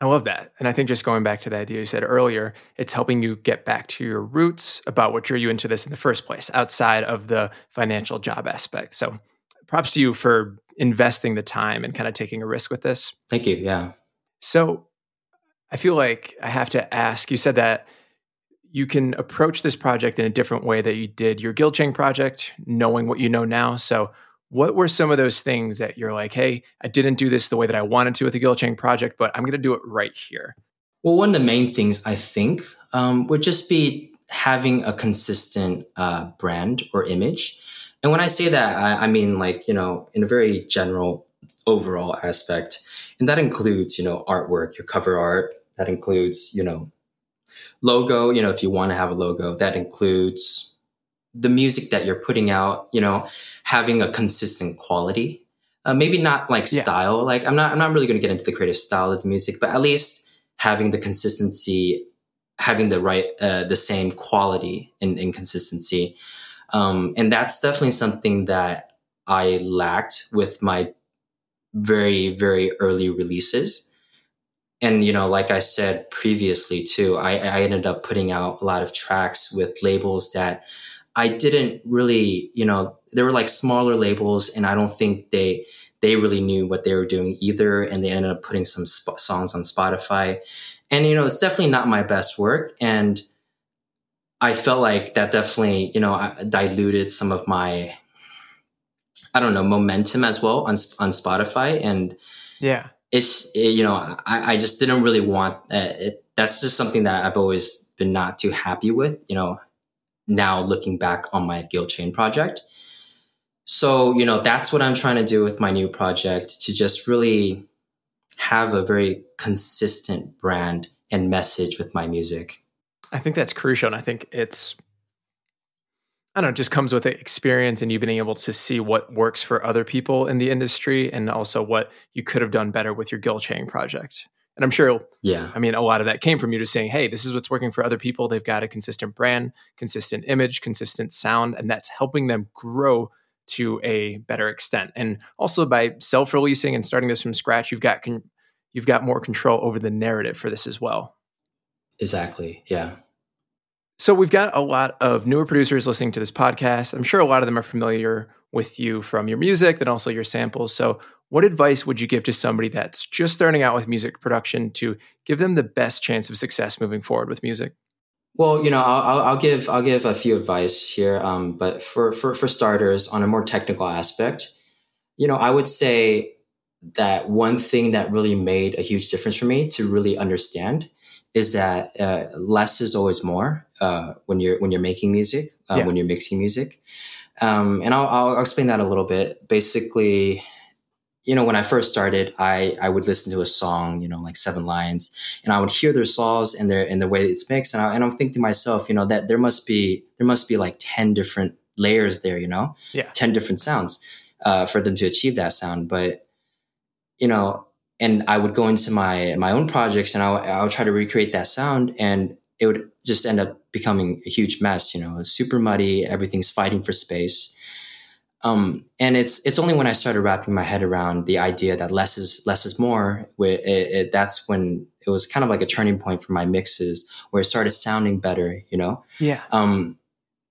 I love that. And I think just going back to the idea you said earlier, it's helping you get back to your roots about what drew you into this in the first place, outside of the financial job aspect. So props to you for investing the time and kind of taking a risk with this. Thank you. Yeah. So I feel like I have to ask you said that you can approach this project in a different way that you did your Gill Chang project, knowing what you know now. So what were some of those things that you're like, hey, I didn't do this the way that I wanted to with the Gill Chang project, but I'm going to do it right here? Well, one of the main things I think um, would just be having a consistent uh, brand or image. And when I say that, I, I mean like, you know, in a very general overall aspect. And that includes, you know, artwork, your cover art. That includes, you know, logo, you know, if you want to have a logo. That includes the music that you're putting out, you know, having a consistent quality. Uh, maybe not like yeah. style. Like I'm not I'm not really going to get into the creative style of the music, but at least having the consistency, having the right uh, the same quality and, and consistency. Um, and that's definitely something that I lacked with my very very early releases. And you know, like I said previously too, I, I ended up putting out a lot of tracks with labels that I didn't really, you know, there were like smaller labels, and I don't think they they really knew what they were doing either, and they ended up putting some sp- songs on Spotify, and you know, it's definitely not my best work, and I felt like that definitely, you know, diluted some of my, I don't know, momentum as well on on Spotify, and yeah, it's it, you know, I, I just didn't really want uh, it. That's just something that I've always been not too happy with, you know now looking back on my Gill Chang project. So, you know, that's what I'm trying to do with my new project to just really have a very consistent brand and message with my music. I think that's crucial. And I think it's, I don't know, just comes with experience and you being able to see what works for other people in the industry and also what you could have done better with your Gill Chang project. And I'm sure, yeah, I mean, a lot of that came from you just saying, hey, this is what's working for other people. They've got a consistent brand, consistent image, consistent sound, and that's helping them grow to a better extent. And also by self-releasing and starting this from scratch, you've got con- you've got more control over the narrative for this as well. Exactly. Yeah. So we've got a lot of newer producers listening to this podcast. I'm sure a lot of them are familiar with you from your music and also your samples. So what advice would you give to somebody that's just starting out with music production to give them the best chance of success moving forward with music? Well, you know, I'll, I'll give I'll give a few advice here, um, but for, for for starters, on a more technical aspect, you know, I would say that one thing that really made a huge difference for me to really understand is that uh, less is always more uh, when you're when you're making music, uh, yeah. when you're mixing music, um, and I'll, I'll explain that a little bit. Basically, you know, when I first started, I, I would listen to a song, you know, like Seven Lions, and I would hear their saws and their and the way it's mixed, and, I, and I'm thinking to myself, you know, that there must be there must be like ten different layers there, you know, yeah, ten different sounds uh, for them to achieve that sound. But you know, and I would go into my my own projects, and I, I would try to recreate that sound, and it would just end up becoming a huge mess. You know, it's super muddy. Everything's fighting for space um, and it's it's only when I started wrapping my head around the idea that less is less is more. It, it, that's when it was kind of like a turning point for my mixes, where it started sounding better. You know. Yeah. Um,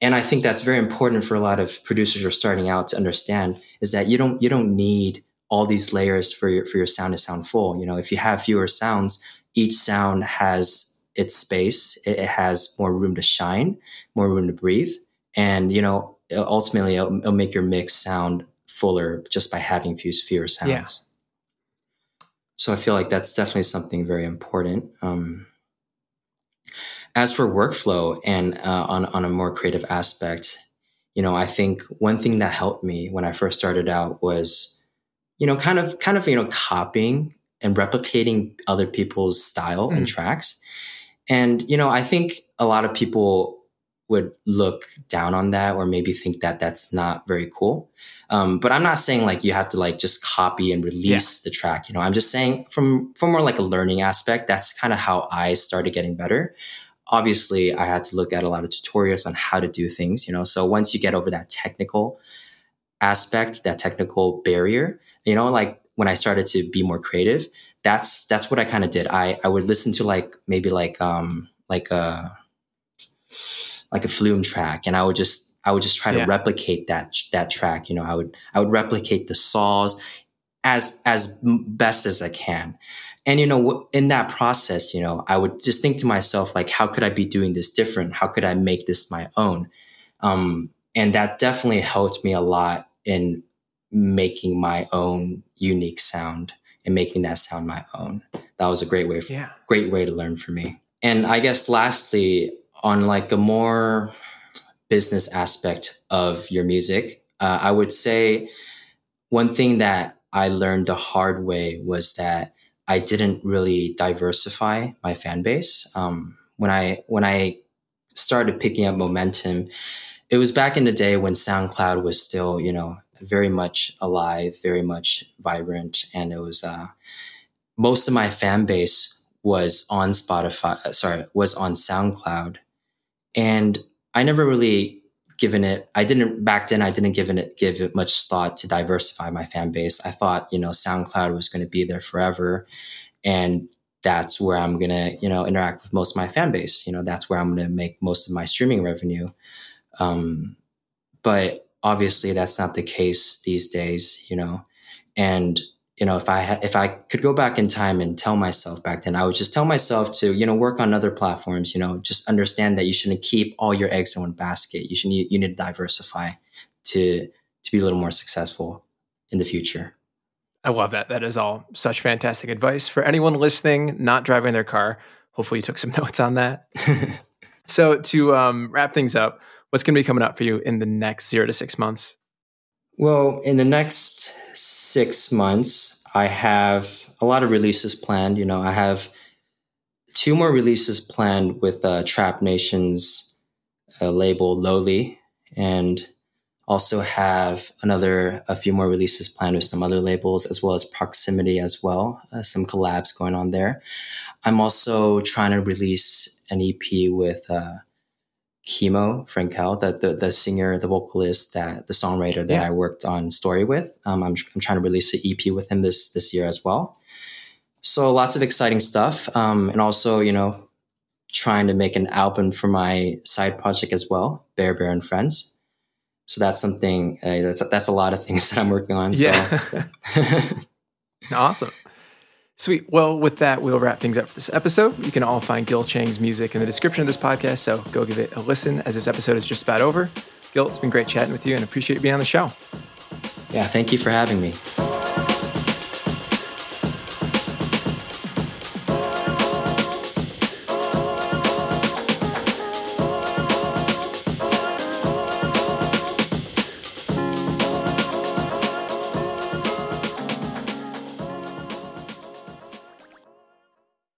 and I think that's very important for a lot of producers who are starting out to understand is that you don't you don't need all these layers for your for your sound to sound full. You know, if you have fewer sounds, each sound has its space. It, has more room to shine, more room to breathe, and you know ultimately it'll, it'll, make your mix sound fuller just by having few, fewer sounds. Yeah. So I feel like that's definitely something very important. Um, as for workflow and uh, on on a more creative aspect, you know, I think one thing that helped me when I first started out was, you know, kind of kind of you know copying and replicating other people's style mm. and tracks. And you know, I think a lot of people would look down on that or maybe think that that's not very cool. Um, but I'm not saying like you have to like just copy and release yeah. the track. You know, I'm just saying from from more like a learning aspect. That's kind of how I started getting better. Obviously, I had to look at a lot of tutorials on how to do things. You know, so once you get over that technical aspect, that technical barrier, you know, like when I started to be more creative, that's that's what I kind of did. I I would listen to like maybe like um like a like a flume track, and I would just I would just try yeah. to replicate that that track. You know, I would I would replicate the saws as as best as I can. And you know, in that process, you know, I would just think to myself like, how could I be doing this different? How could I make this my own? Um, and that definitely helped me a lot in making my own unique sound and making that sound my own. That was a great way, for, yeah. great way to learn for me. And I guess lastly, on like a more business aspect of your music, uh, I would say one thing that I learned the hard way was that I didn't really diversify my fan base. Um, when I when I started picking up momentum, it was back in the day when SoundCloud was still, you know, very much alive, very much vibrant, and it was uh, most of my fan base was on Spotify. Uh, sorry, was on SoundCloud, and I never really given it. I didn't back then. I didn't give it give it much thought to diversify my fan base. I thought you know SoundCloud was going to be there forever, and that's where I'm gonna you know interact with most of my fan base. You know that's where I'm gonna make most of my streaming revenue. Um, but obviously that's not the case these days, you know. And you know, if I ha- if I could go back in time and tell myself back then, I would just tell myself to you know work on other platforms. You know, just understand that you shouldn't keep all your eggs in one basket. You should need, you need to diversify to to be a little more successful in the future. I love that. That is all such fantastic advice for anyone listening, not driving their car. Hopefully, you took some notes on that. so to um, wrap things up, what's going to be coming up for you in the next zero to six months? Well, in the next six months, I have a lot of releases planned. You know, I have two more releases planned with uh, Trap Nation's uh, label Lowly, and also have another a few more releases planned with some other labels as well as Proximity as well. Uh, some collabs going on there. I'm also trying to release an EP with uh, Kimo Frankel, the, the, the singer, the vocalist, that the songwriter that yeah. I worked on Story with. Um, I'm, I'm trying to release an EP with him this this year as well. So lots of exciting stuff, um, and also you know trying to make an album for my side project as well, Bear Bear and Friends. So that's something uh, that's that's a lot of things that I'm working on. So. Yeah, awesome. Sweet. Well, with that, we'll wrap things up for this episode. You can all find Gill Chang's music in the description of this podcast, so go give it a listen as this episode is just about over. Gill, it's been great chatting with you and appreciate you being on the show. Yeah, thank you for having me.